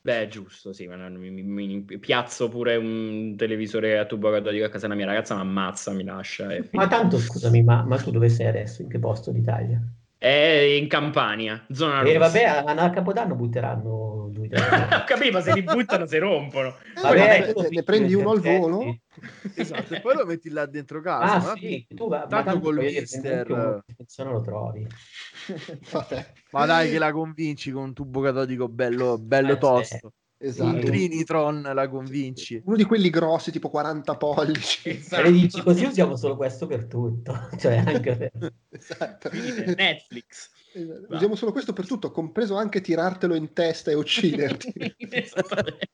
Beh, giusto, sì, ma non- mi, mi- mi piazzo pure un televisore a tubo catodico a casa della mia ragazza, mi ammazza, mi lascia. E Ma tanto, scusami, ma, ma tu dove sei adesso? In che posto d'Italia? È in Campania, zona E rossa. vabbè, a, a Capodanno butteranno due Ho capito, ma se li buttano si rompono. Vabbè, ne- ne prendi uno al volo? Esatto, e poi lo metti là dentro casa. Ah, sì, tu va, Tanto tanto col mister- che funziona lo trovi. Vabbè, Ma dai che la convinci con un tubo catodico bello, bello Eh, tosto. Esatto. Un Trinitron la convinci. Uno di quelli grossi, tipo 40 pollici. Esatto. E le dici così usiamo solo questo per tutto. Cioè, anche per... Esatto. Netflix. Esatto. Usiamo solo questo per tutto, compreso anche tirartelo in testa e ucciderti. Esattamente.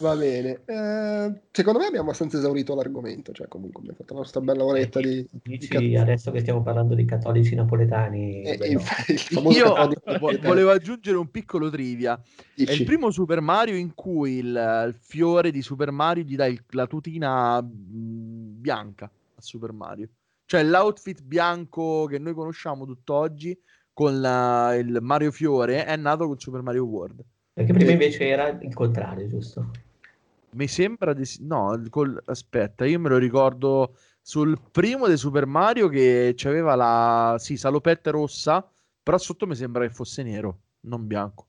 Va bene. Eh, secondo me abbiamo abbastanza esaurito l'argomento, cioè comunque abbiamo fatto la nostra bella oretta di... di Dici, cat- adesso che stiamo parlando di cattolici napoletani, e- e no. infatti il famoso Io vo- volevo aggiungere un piccolo trivia. È Dici? il primo Super Mario in cui il, il fiore di Super Mario gli dà il- la tutina mh, bianca a Super Mario. Cioè l'outfit bianco che noi conosciamo tutt'oggi con la- il Mario Fiore è nato con Super Mario World. Perché prima invece era il contrario, giusto? Mi sembra di sì- no, col- aspetta, io me lo ricordo sul primo di Super Mario che c'aveva la sì, salopette rossa, però sotto mi sembra che fosse nero, non bianco.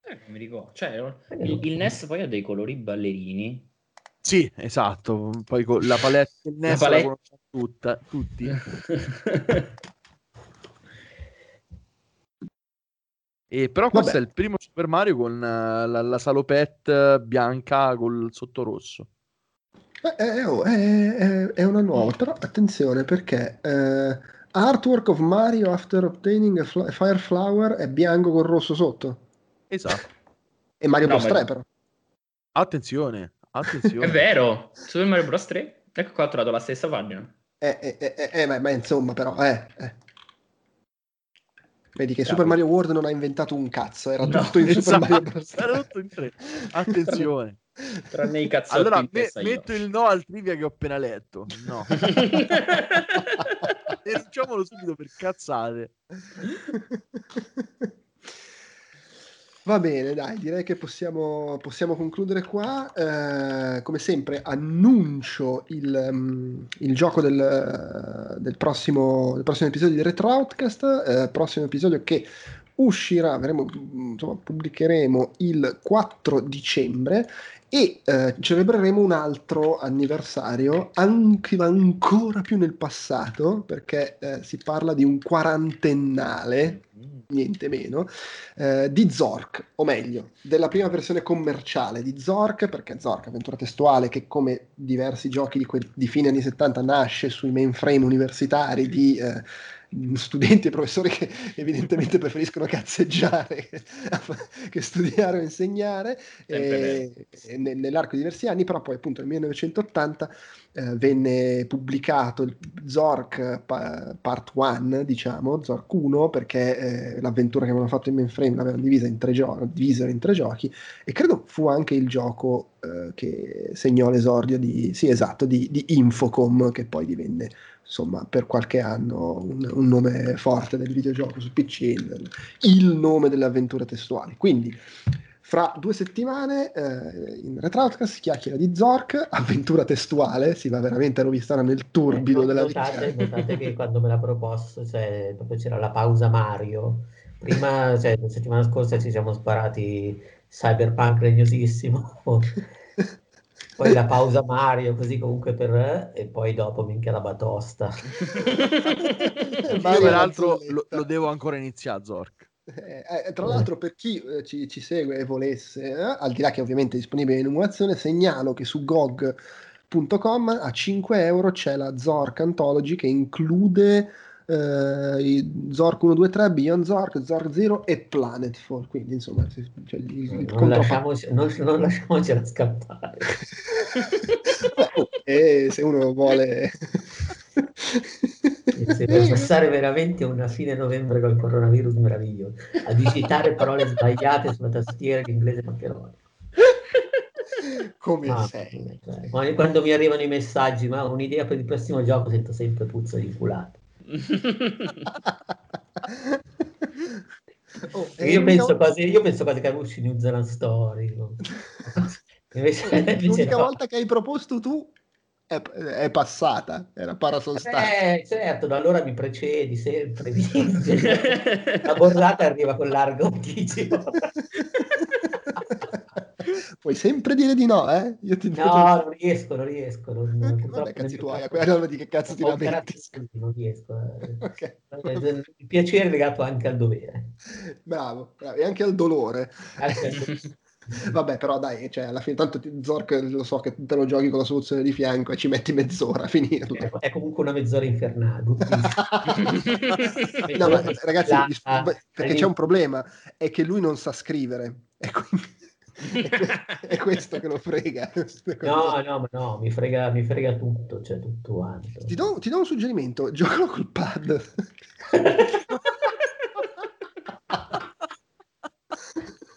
Eh, non mi ricordo. Cioè, il, il NES poi ha dei colori ballerini. Sì, esatto. Poi con la palette La NES la, palette- conosciamo tutta, tutti. E però questo Vabbè. è il primo Super Mario con eh, la, la salopette bianca col sotto rosso. Eh, eh, oh, è, è- è una nuova, però attenzione perché eh, Artwork of Mario after obtaining a, fl- a Fire Flower è bianco con rosso sotto. Esatto. E Mario No, Bros ma- 3 però. Attenzione, attenzione. È vero, Super Mario Bros 3. Ecco qua ho trovato la stessa pagina. Eh, eh, eh, eh, eh, ma, ma insomma però, eh, eh. Vedi che. Super Mario World non ha inventato un cazzo, era No, tutto in Super Esatto, Mario Bros. era tutto in tre. Attenzione. Tranne i cazzotti Allora, me- metto il no al trivia che ho appena letto. No. Denunciamolo subito per cazzate. Va bene, dai, direi che possiamo, possiamo concludere qua. Eh, come sempre, annuncio il, mm, il gioco del, del prossimo, del prossimo episodio di Retro Outcast. eh, prossimo episodio che uscirà, avremo, mm, insomma, pubblicheremo il 4 dicembre e eh, celebreremo un altro anniversario, anche ancora più nel passato, perché eh, si parla di un quarantennale, niente meno, eh, di Zork, o meglio, della prima versione commerciale di Zork, perché Zork, avventura testuale, che come diversi giochi di, que- di fine anni 70 nasce sui mainframe universitari di, eh, studenti e professori che evidentemente preferiscono cazzeggiare che studiare o insegnare e, e nell'arco di diversi anni, però poi appunto nel 1980 eh, venne pubblicato il Zork pa- Part 1, diciamo, Zork 1, perché eh, l'avventura che avevano fatto in mainframe l'avevano divisa in tre, gio- in tre giochi e credo fu anche il gioco eh, che segnò l'esordio di, sì esatto, di, di Infocom che poi divenne insomma, per qualche anno un, un, nome forte del videogioco su PC, il, il nome delle avventure testuali. Quindi, fra due settimane eh, in Retroutcast si chiacchiera di Zork, avventura testuale, si va veramente a rovistare nel turbido eh, della notate, vita. Notate che quando me l'ha proposto cioè, proprio c'era la pausa Mario, prima, cioè, la settimana scorsa ci siamo sparati Cyberpunk legnosissimo, poi la pausa Mario, così comunque per... e poi dopo minchia la batosta. Io peraltro lo, lo, devo ancora iniziare, Zork. Eh, eh, tra l'altro, per chi eh, ci, ci, segue e volesse, eh, al di là che ovviamente è disponibile in emulazione, segnalo che su GOG.com a 5 euro c'è la Zork Anthology che include eh, Zork 1, 2, 3, Beyond Zork, Zork 0 e Planetfall. Quindi, insomma, cioè, il, il non, lasciamoci, non, non lasciamocela scappare. e oh, se uno vuole... se per passare veramente una fine novembre col coronavirus meraviglioso, a digitare parole sbagliate sulla tastiera in inglese maccherone. Come ah, sei? Cioè, quando mi arrivano i messaggi, ma un'idea per il prossimo gioco sento sempre puzza di culato oh, io, penso quasi, io penso quasi che usci New Zealand Story. Invece, invece L'unica no. volta che hai proposto tu è, è passata, era parasostante. Eh, certo, da allora mi precedi sempre. La borrata arriva con largo anticipo. Puoi sempre dire di no, eh? Io ti no, non riesco, non riesco. Non, okay, vabbè, cazzi tuoi, a quella di che cazzo ti lamenti. Non riesco. Eh. Okay. Il piacere è legato anche al dovere. Bravo, bravo. e anche al dolore. Anche al dolore. Vabbè, però dai, cioè, alla fine tanto Zork lo so che te lo giochi con la soluzione di fianco e ci metti mezz'ora a finirlo. È, è comunque una mezz'ora infernale. no, ma, ragazzi, la, perché c'è un problema, è che lui non sa scrivere. E quindi è questo che lo frega. No, no, no, mi frega, mi frega tutto, cioè tutto quanto. Ti do, ti do un suggerimento, giocalo col pad.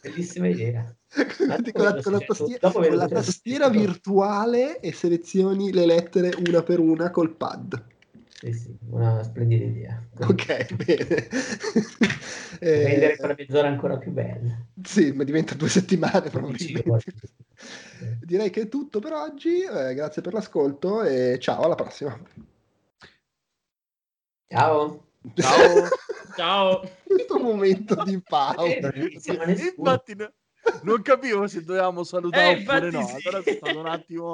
Bellissima idea. con la, con la tastiera, con la tastiera virtuale e selezioni le lettere una per una col pad. Sì, sì, una splendida idea. Ok, bene. eh, Rendere quella mezz'ora ancora più bella. Sì, ma diventa due settimane probabilmente. Direi che è tutto per oggi, eh, grazie per l'ascolto e ciao, alla prossima. Ciao. Ciao. ciao. Questo momento di pausa. Eh, infatti non capivo se dovevamo salutare eh, oppure no, sì. allora è stato un attimo...